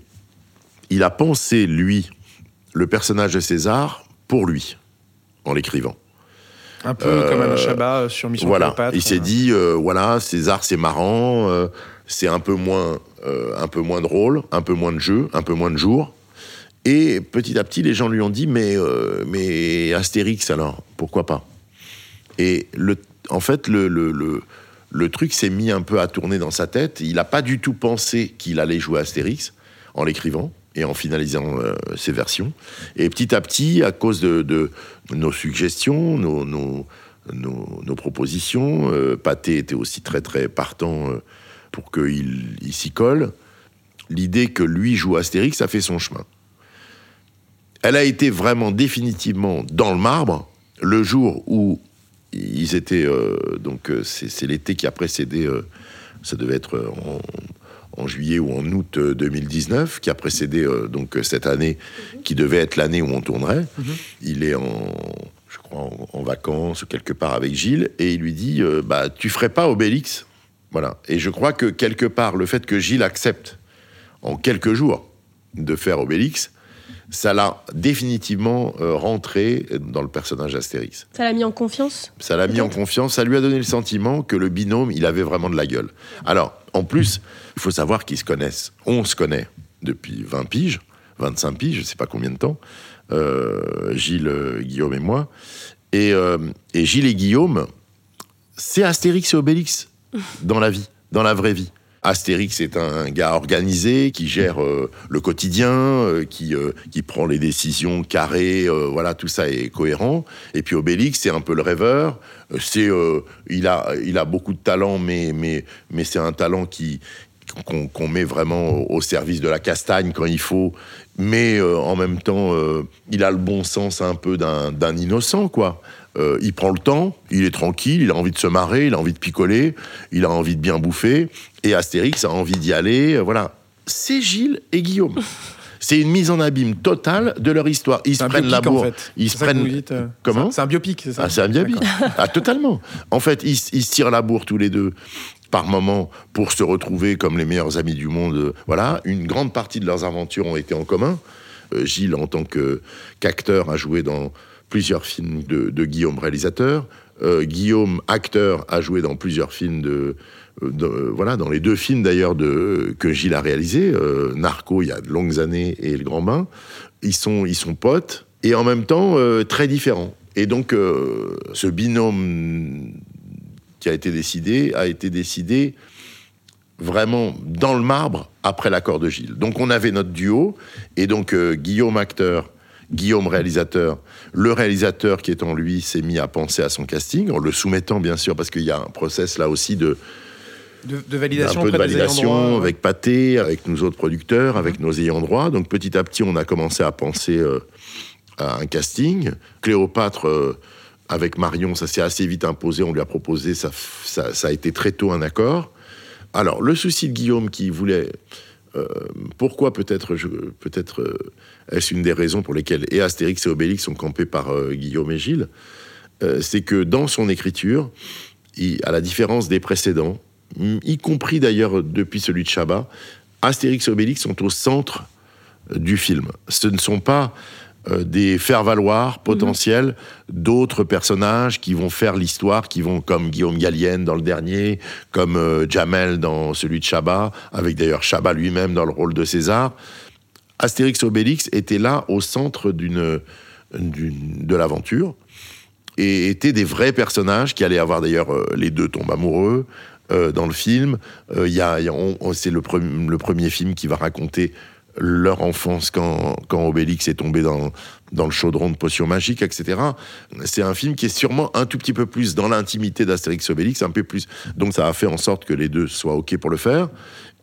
Il a pensé, lui, le personnage de César pour lui, en l'écrivant.
Un peu comme Alain Chabat sur Mission
Voilà,
Cléopâtre.
il s'est dit, euh, voilà, César, c'est marrant, euh, c'est un peu moins, euh, un peu moins de rôle, un peu moins de jeu, un peu moins de jours. Et petit à petit, les gens lui ont dit, mais, euh, mais Astérix, alors, pourquoi pas? Et le, en fait, le, le, le, le truc s'est mis un peu à tourner dans sa tête. Il n'a pas du tout pensé qu'il allait jouer Astérix en l'écrivant en finalisant euh, ses versions. Et petit à petit, à cause de, nos suggestions, nos, propositions, euh, Pathé était aussi très très partant euh, pour qu'il il s'y colle. L'idée que lui joue Astérix a fait son chemin. Elle a été vraiment définitivement dans le marbre le jour où ils étaient euh, donc euh, c'est l'été qui a précédé ça devait être en, en juillet ou en août euh, 2019 qui a précédé euh, donc euh, cette année qui devait être l'année où on tournerait. Il est en je crois en, en vacances quelque part avec Gilles et il lui dit euh, bah tu ferais pas Obélix? Voilà. Et je crois que quelque part le fait que Gilles accepte en quelques jours de faire Obélix ça l'a définitivement euh, rentré dans le personnage d'Astérix.
Ça l'a mis en confiance
ça l'a mis en confiance, ça lui a donné le sentiment que le binôme, il avait vraiment de la gueule. Alors, en plus, il faut savoir qu'ils se connaissent. On se connaît depuis 20 piges, 25 piges, je ne sais pas combien de temps, euh, Gilles, euh, Guillaume et moi. Euh, et Gilles et Guillaume, c'est Astérix et Obélix dans la vie, dans la vraie vie. Astérix est un gars organisé qui gère euh, le quotidien, euh, qui, euh, qui prend les décisions carrées, voilà, tout ça est cohérent. Et puis Obélix, c'est un peu le rêveur. C'est, il, a, il a beaucoup de talent, mais, mais, mais c'est un talent qui, qu'on met vraiment au service de la castagne quand il faut, mais en même temps, il a le bon sens un peu d'un innocent, quoi. Euh, il prend le temps, il est tranquille, il a envie de se marrer, il a envie de picoler, il a envie de bien bouffer. Et Astérix a envie d'y aller. Euh, voilà. C'est Gilles et Guillaume. C'est une mise en abîme totale de leur histoire. Ils se prennent la bourre. Ils se prennent.
Euh,
Comment
C'est un biopic, c'est ça
ah, C'est un biopic. ah, totalement. En fait, ils, ils, se tirent la bourre tous les deux par moment pour se retrouver comme les meilleurs amis du monde. Voilà. Une grande partie de leurs aventures ont été en commun. Gilles, en tant qu'acteur, a joué dans plusieurs films de, Guillaume réalisateur. Euh, Guillaume, acteur, a joué dans plusieurs films de, voilà, dans les deux films d'ailleurs de que Gilles a réalisé, euh, Narco il y a de longues années et Le Grand Bain. Ils sont, ils sont potes et en même temps euh, très différents. Et donc ce binôme qui a été décidé a été décidé vraiment dans le marbre après l'accord de Gilles. Donc on avait notre duo et donc Guillaume acteur Guillaume réalisateur, le réalisateur qui est en lui s'est mis à penser à son casting, en le soumettant bien sûr, parce qu'il y a un process là aussi de,
de, validation,
un peu de validation avec Pathé, avec nous autres producteurs, avec mhm. nos ayants droit. Donc petit à petit, on a commencé à penser euh, à un casting. Cléopâtre, euh, avec Marion, ça s'est assez vite imposé. On lui a proposé, ça, ça, a été très tôt un accord. Alors, le souci de Guillaume qui voulait. Euh, pourquoi peut-être peut-être est-ce une des raisons pour lesquelles et Astérix et Obélix sont campés par euh, Guillaume et Gilles euh, C'est que dans son écriture, à la différence des précédents, y compris d'ailleurs depuis celui de Chabat, Astérix et Obélix sont au centre euh, du film. Ce ne sont pas des faire-valoir potentiels d'autres personnages qui vont faire l'histoire, qui vont comme Guillaume Gallienne dans le dernier, comme Jamel dans celui de Chabat, avec d'ailleurs Chabat lui-même dans le rôle de César. Astérix Obélix était là au centre d'une, de l'aventure et étaient des vrais personnages qui allaient avoir d'ailleurs euh, les deux tombent amoureux euh, dans le film. Euh, y a, c'est le, le, premier film qui va raconter leur enfance quand, Obélix est tombé dans, le chaudron de potions magiques, etc. C'est un film qui est sûrement un tout petit peu plus dans l'intimité d'Astérix Obélix, un peu plus. Donc ça a fait en sorte que les deux soient OK pour le faire.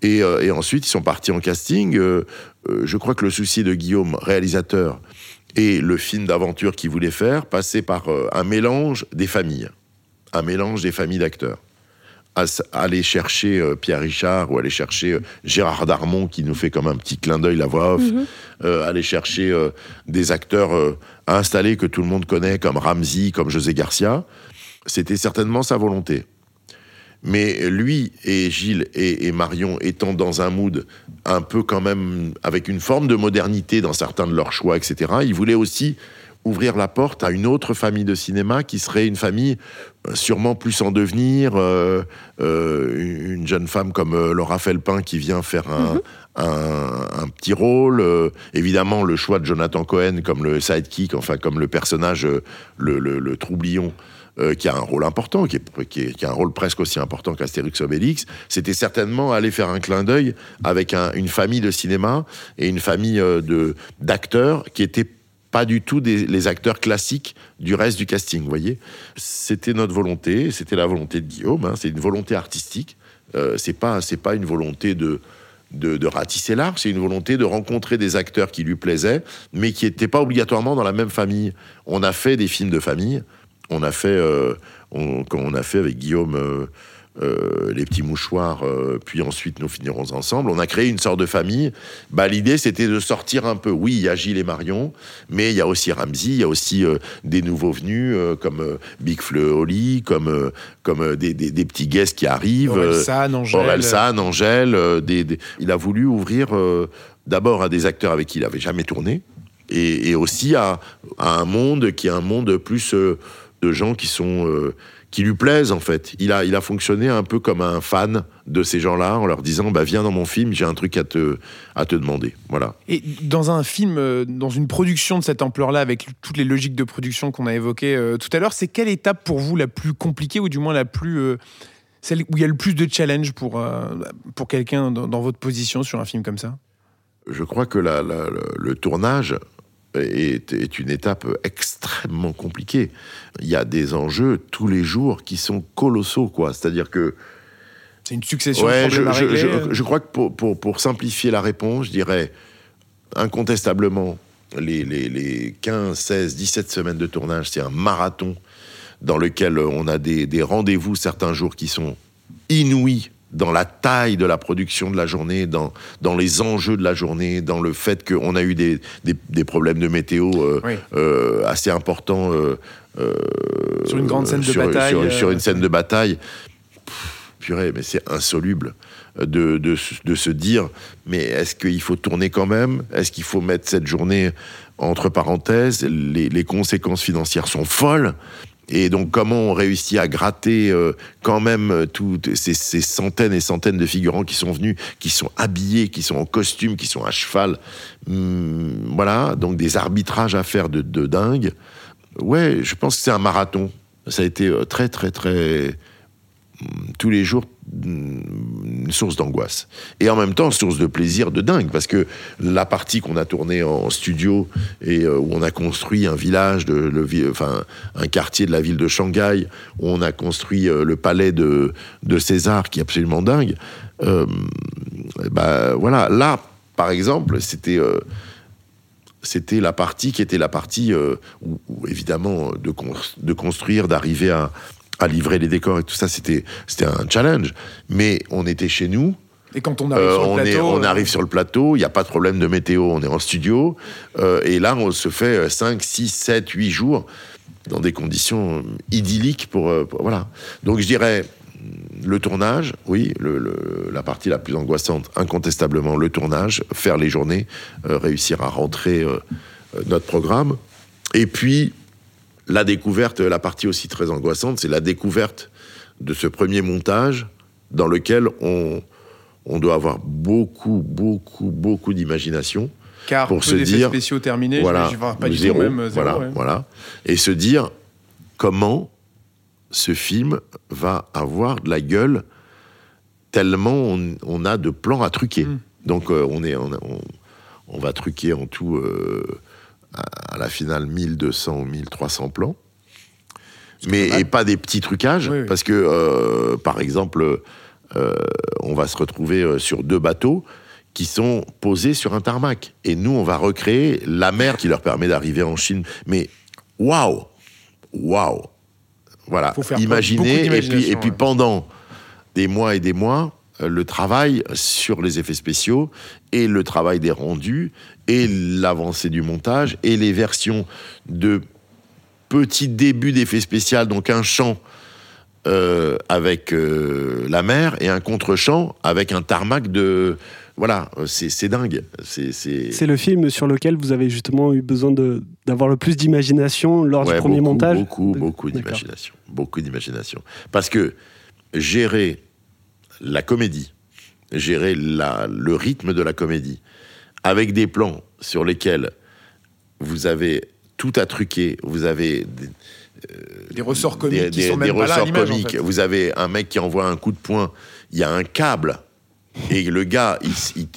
Et, et ensuite, ils sont partis en casting. Euh, je crois que le souci de Guillaume, réalisateur, et le film d'aventure qu'il voulait faire passait par euh, un mélange des familles, un mélange des familles d'acteurs. Aller chercher euh, Pierre Richard ou aller chercher Gérard Darmon qui nous fait comme un petit clin d'œil la voix off, mhm. aller chercher des acteurs installés que tout le monde connaît comme Ramsey, comme José Garcia, c'était certainement sa volonté. Mais lui et Gilles et, Marion étant dans un mood un peu quand même avec une forme de modernité dans certains de leurs choix, etc., ils voulaient aussi ouvrir la porte à une autre famille de cinéma qui serait une famille euh, sûrement plus en devenir, euh, euh, une jeune femme comme Laura Felpin qui vient faire un, mhm. un, petit rôle. évidemment, le choix de Jonathan Cohen comme le sidekick, enfin comme le personnage, le, le troublion qui a un rôle important, qui, qui, a un rôle presque aussi important qu'Astérix Obélix, c'était certainement aller faire un clin d'œil avec une famille de cinéma et une famille d'acteurs qui étaient pas du tout des, les acteurs classiques du reste du casting, voyez. C'était notre volonté, c'était la volonté de Guillaume, hein, c'est une volonté artistique, euh, c'est pas, pas une volonté de, de, ratisser l'art, c'est une volonté de rencontrer des acteurs qui lui plaisaient, mais qui n'étaient pas obligatoirement dans la même famille. On a fait des films de famille, on a fait, euh, on, on a fait avec Guillaume euh, euh, les petits mouchoirs, puis ensuite nous finirons ensemble. On a créé une sorte de famille. Bah, l'idée c'était de sortir un peu. Oui, il y a Gilles et Marion, mais il y a aussi Ramsey, il y a aussi des nouveaux venus comme Big Fleu comme comme des, petits guests qui arrivent.
Orelsan,
Angèle. Angèle. il a voulu ouvrir d'abord à des acteurs avec qui il avait jamais tourné. Et, aussi à, à, un monde qui est un monde plus de gens qui sont euh, qui lui plaisent en fait. Il a, il a fonctionné un peu comme un fan de ces gens-là en leur disant bah viens dans mon film, j'ai un truc à te à te demander. Voilà.
Et dans un film, euh, dans une production de cette ampleur-là, avec toutes les logiques de production qu'on a évoquées euh, tout à l'heure, c'est quelle étape pour vous la plus compliquée ou du moins la plus celle où il y a le plus de challenge pour, euh, pour quelqu'un dans, dans votre position sur un film comme ça?
Je crois que la- la- le, le tournage est, est une étape extrêmement compliquée. Il y a des enjeux tous les jours qui sont colossaux, quoi. C'est-à-dire que
C'est une succession
Ouais,
de
je,
problèmes à
je-
régler.
je- je crois que pour, pour, pour simplifier la réponse, je dirais incontestablement les, les, les 15, 16, 17 semaines de tournage, c'est un marathon dans lequel on a des, des rendez-vous certains jours qui sont inouïs dans la taille de la production de la journée, dans, dans les enjeux de la journée, dans le fait qu'on a eu des, des, des problèmes de météo euh,
Oui.
euh, assez importants. euh,
Sur une grande scène de bataille,
sur- sur une scène de bataille. Pff, Purée, mais c'est insoluble de, de, se- de se dire, mais est-ce qu'il faut tourner quand même? Est-ce qu'il faut mettre cette journée entre parenthèses? Les, les conséquences financières sont folles. Et donc, comment on réussit à gratter euh, quand même euh, toutes ces, centaines et centaines de figurants qui sont venus, qui sont habillés, qui sont en costume, qui sont à cheval. Hum, voilà, donc des arbitrages à faire de, de dingue. Ouais, je pense que c'est un marathon. Ça a été euh, très, très, très. hum, Tous les jours, une source d'angoisse. Et en même temps, source de plaisir de dingue, parce que la partie qu'on a tournée en studio et euh, où on a construit un village, de, le, enfin, un quartier de la ville de Shanghai, où on a construit euh, le palais de, de César, qui est absolument dingue. euh, bah, voilà, là, par exemple, c'était. c'était la partie qui était la partie où, où, évidemment de, de construire, d'arriver à, à livrer les décors et tout ça, c'était c'était un challenge. Mais on était chez nous,
Et quand on arrive
euh,
sur le
on,
plateau,
est, on
euh,
arrive sur le plateau, il n'y a pas de problème de météo, on est en studio, euh, et là on se fait 5, 6, 7, 8 jours dans des conditions idylliques pour, pour- voilà. Donc je dirais le tournage, oui, le- le- la partie la plus angoissante, incontestablement le tournage, faire les journées, réussir à rentrer notre programme, et puis la découverte, la partie aussi très angoissante, c'est la découverte de ce premier montage dans lequel on, on doit avoir beaucoup, beaucoup, beaucoup d'imagination
car
pour
peu
se dire,
spéciaux terminés,
voilà,
je pas du
zéro,
même euh, zéro,
voilà,
ouais.
voilà, et se dire comment ce film va avoir de la gueule tellement on, on a de plans à truquer.
Mm.
Donc euh, on, est, on va truquer en tout euh, à, la finale 1200 ou 1300 plans. Mais et pas des petits trucages,
Oui, oui.
parce que euh, par exemple, euh, on va se retrouver euh, sur deux bateaux qui sont posés sur un tarmac. Et nous, on va recréer la mer qui leur permet d'arriver en Chine. Mais waouh Waouh Voilà, imaginez, et puis, et pendant des mois et des mois, le travail sur les effets spéciaux et le travail des rendus et l'avancée du montage et les versions de petits débuts d'effets spéciaux, donc un chant euh, avec euh, la mer et un contre-champ avec un tarmac de... Voilà, euh, c'est dingue. C'est
le film sur lequel vous avez justement eu besoin d'avoir le plus d'imagination lors
Ouais,
du premier
beaucoup,
montage?
Beaucoup, beaucoup d'imagination. Beaucoup d'imagination. Parce que gérer la comédie, gérer la, le rythme de la comédie, avec des plans sur lesquels vous avez tout à truquer, vous avez des,
Des ressorts comiques
des,
qui
des-
sont
des
même pas là à
ressorts
l'image, en
comiques.
fait.
Vous avez un mec qui envoie un coup de poing, il y a un câble, et le gars,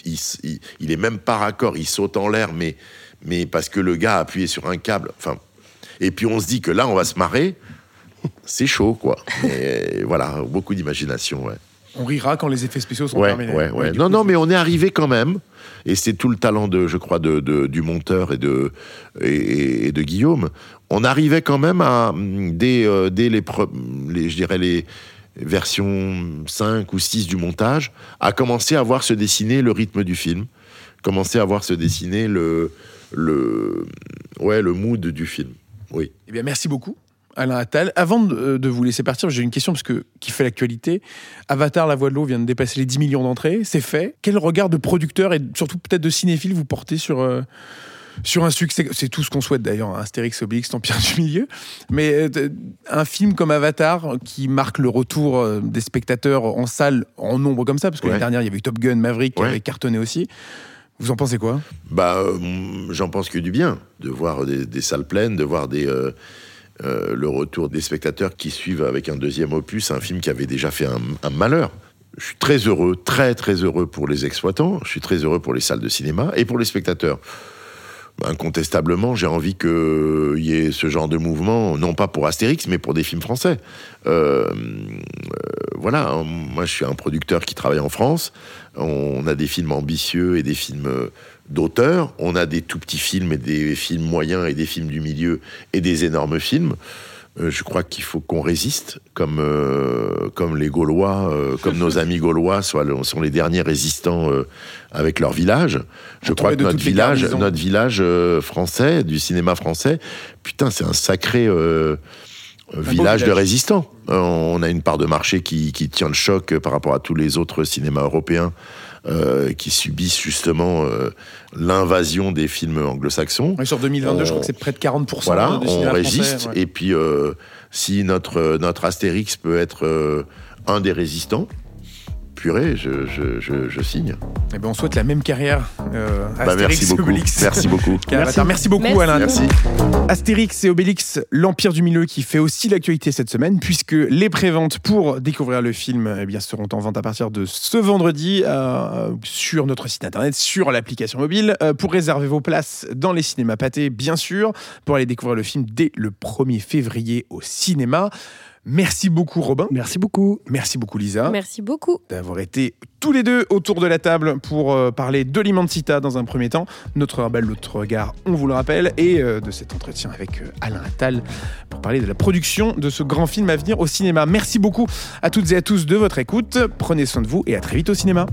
il, est même pas raccord, il saute en l'air, mais, mais parce que le gars a appuyé sur un câble. Enfin, et puis on se dit que là, on va se marrer. C'est chaud, quoi. Et voilà, beaucoup d'imagination, ouais.
On rira quand les effets spéciaux sont
Ouais,
terminés.
ouais, ouais.
du
Non,
coup,
non, mais on est arrivé quand même. Et c'est tout le talent de, je crois, de, de- du monteur et de, et, et de Guillaume. On arrivait quand même à, dès, euh, dès les, je dirais, les versions 5 ou 6 du montage, à commencer à voir se dessiner le rythme du film. Commencer à voir se dessiner le, le, ouais, le mood du film. Oui.
Eh bien, merci beaucoup, Alain Attal. Avant de, de vous laisser partir, j'ai une question parce que, qui fait l'actualité. Avatar, la voix de l'eau, vient de dépasser les 10 millions d'entrées. C'est fait. Quel regard de producteur et surtout peut-être de cinéphile vous portez sur, euh, sur un succès? C'est tout ce qu'on souhaite d'ailleurs, hein, Astérix, Obélix, Empire du Milieu. Mais euh, un film comme Avatar qui marque le retour euh, des spectateurs en salle en nombre comme ça, parce que
Ouais.
l'année dernière, il y avait eu Top Gun, Maverick qui
Ouais.
avait cartonné aussi. Vous en pensez quoi?
Bah, euh, j'en pense que du bien de voir des, des salles pleines, de voir des, euh, euh, le retour des spectateurs qui suivent avec un deuxième opus, un film qui avait déjà fait un, malheur. Je suis très heureux, très très heureux pour les exploitants, je suis très heureux pour les salles de cinéma et pour les spectateurs. Incontestablement, j'ai envie qu'il y ait ce genre de mouvement, non pas pour Astérix, mais pour des films français. Euh, euh, voilà, hein, moi je suis un producteur qui travaille en France. On a des films ambitieux et des films euh, d'auteur. On a des tout petits films et des films moyens et des films du milieu et des énormes films. Euh, je crois qu'il faut qu'on résiste, comme, euh, comme les Gaulois, euh, comme nos amis Gaulois soient le- sont les derniers résistants avec leur village. Je crois que notre village, notre village français, du cinéma français, putain, c'est un sacré village de résistants. On a une part de marché qui, qui tient le choc par rapport à tous les autres cinémas européens euh, qui subissent justement euh, l'invasion des films anglo-saxons.
Ouais, sur 2022, je crois que c'est près de 40%
Voilà,
de
on résiste.
français, ouais.
Et puis, euh, si notre, notre Astérix peut être euh, un des résistants, purée, je, je, je, je signe.
Eh ben, on souhaite la même carrière euh, à
Bah,
Astérix
merci
et
beaucoup.
Obélix.
Merci beaucoup.
Merci beaucoup,
Merci.
Alain.
Merci.
Astérix et Obélix, l'Empire du Milieu, qui fait aussi l'actualité cette semaine, puisque les préventes pour découvrir le film eh bien, seront en vente à partir de ce vendredi euh, sur notre site internet, sur l'application mobile. Euh, pour réserver vos places dans les cinémas pâtés, bien sûr, pour aller découvrir le film dès le 1er février au cinéma. Merci beaucoup, Robin.
Merci beaucoup.
Merci beaucoup, Lisa.
Merci beaucoup.
d'avoir été tous les deux autour de la table pour euh, parler de l'Immensita dans un premier temps, notre rebelle, notre regard, on vous le rappelle, et euh, de cet entretien avec euh, Alain Attal pour parler de la production de ce grand film à venir au cinéma. Merci beaucoup à toutes et à tous de votre écoute, prenez soin de vous et à très vite au cinéma.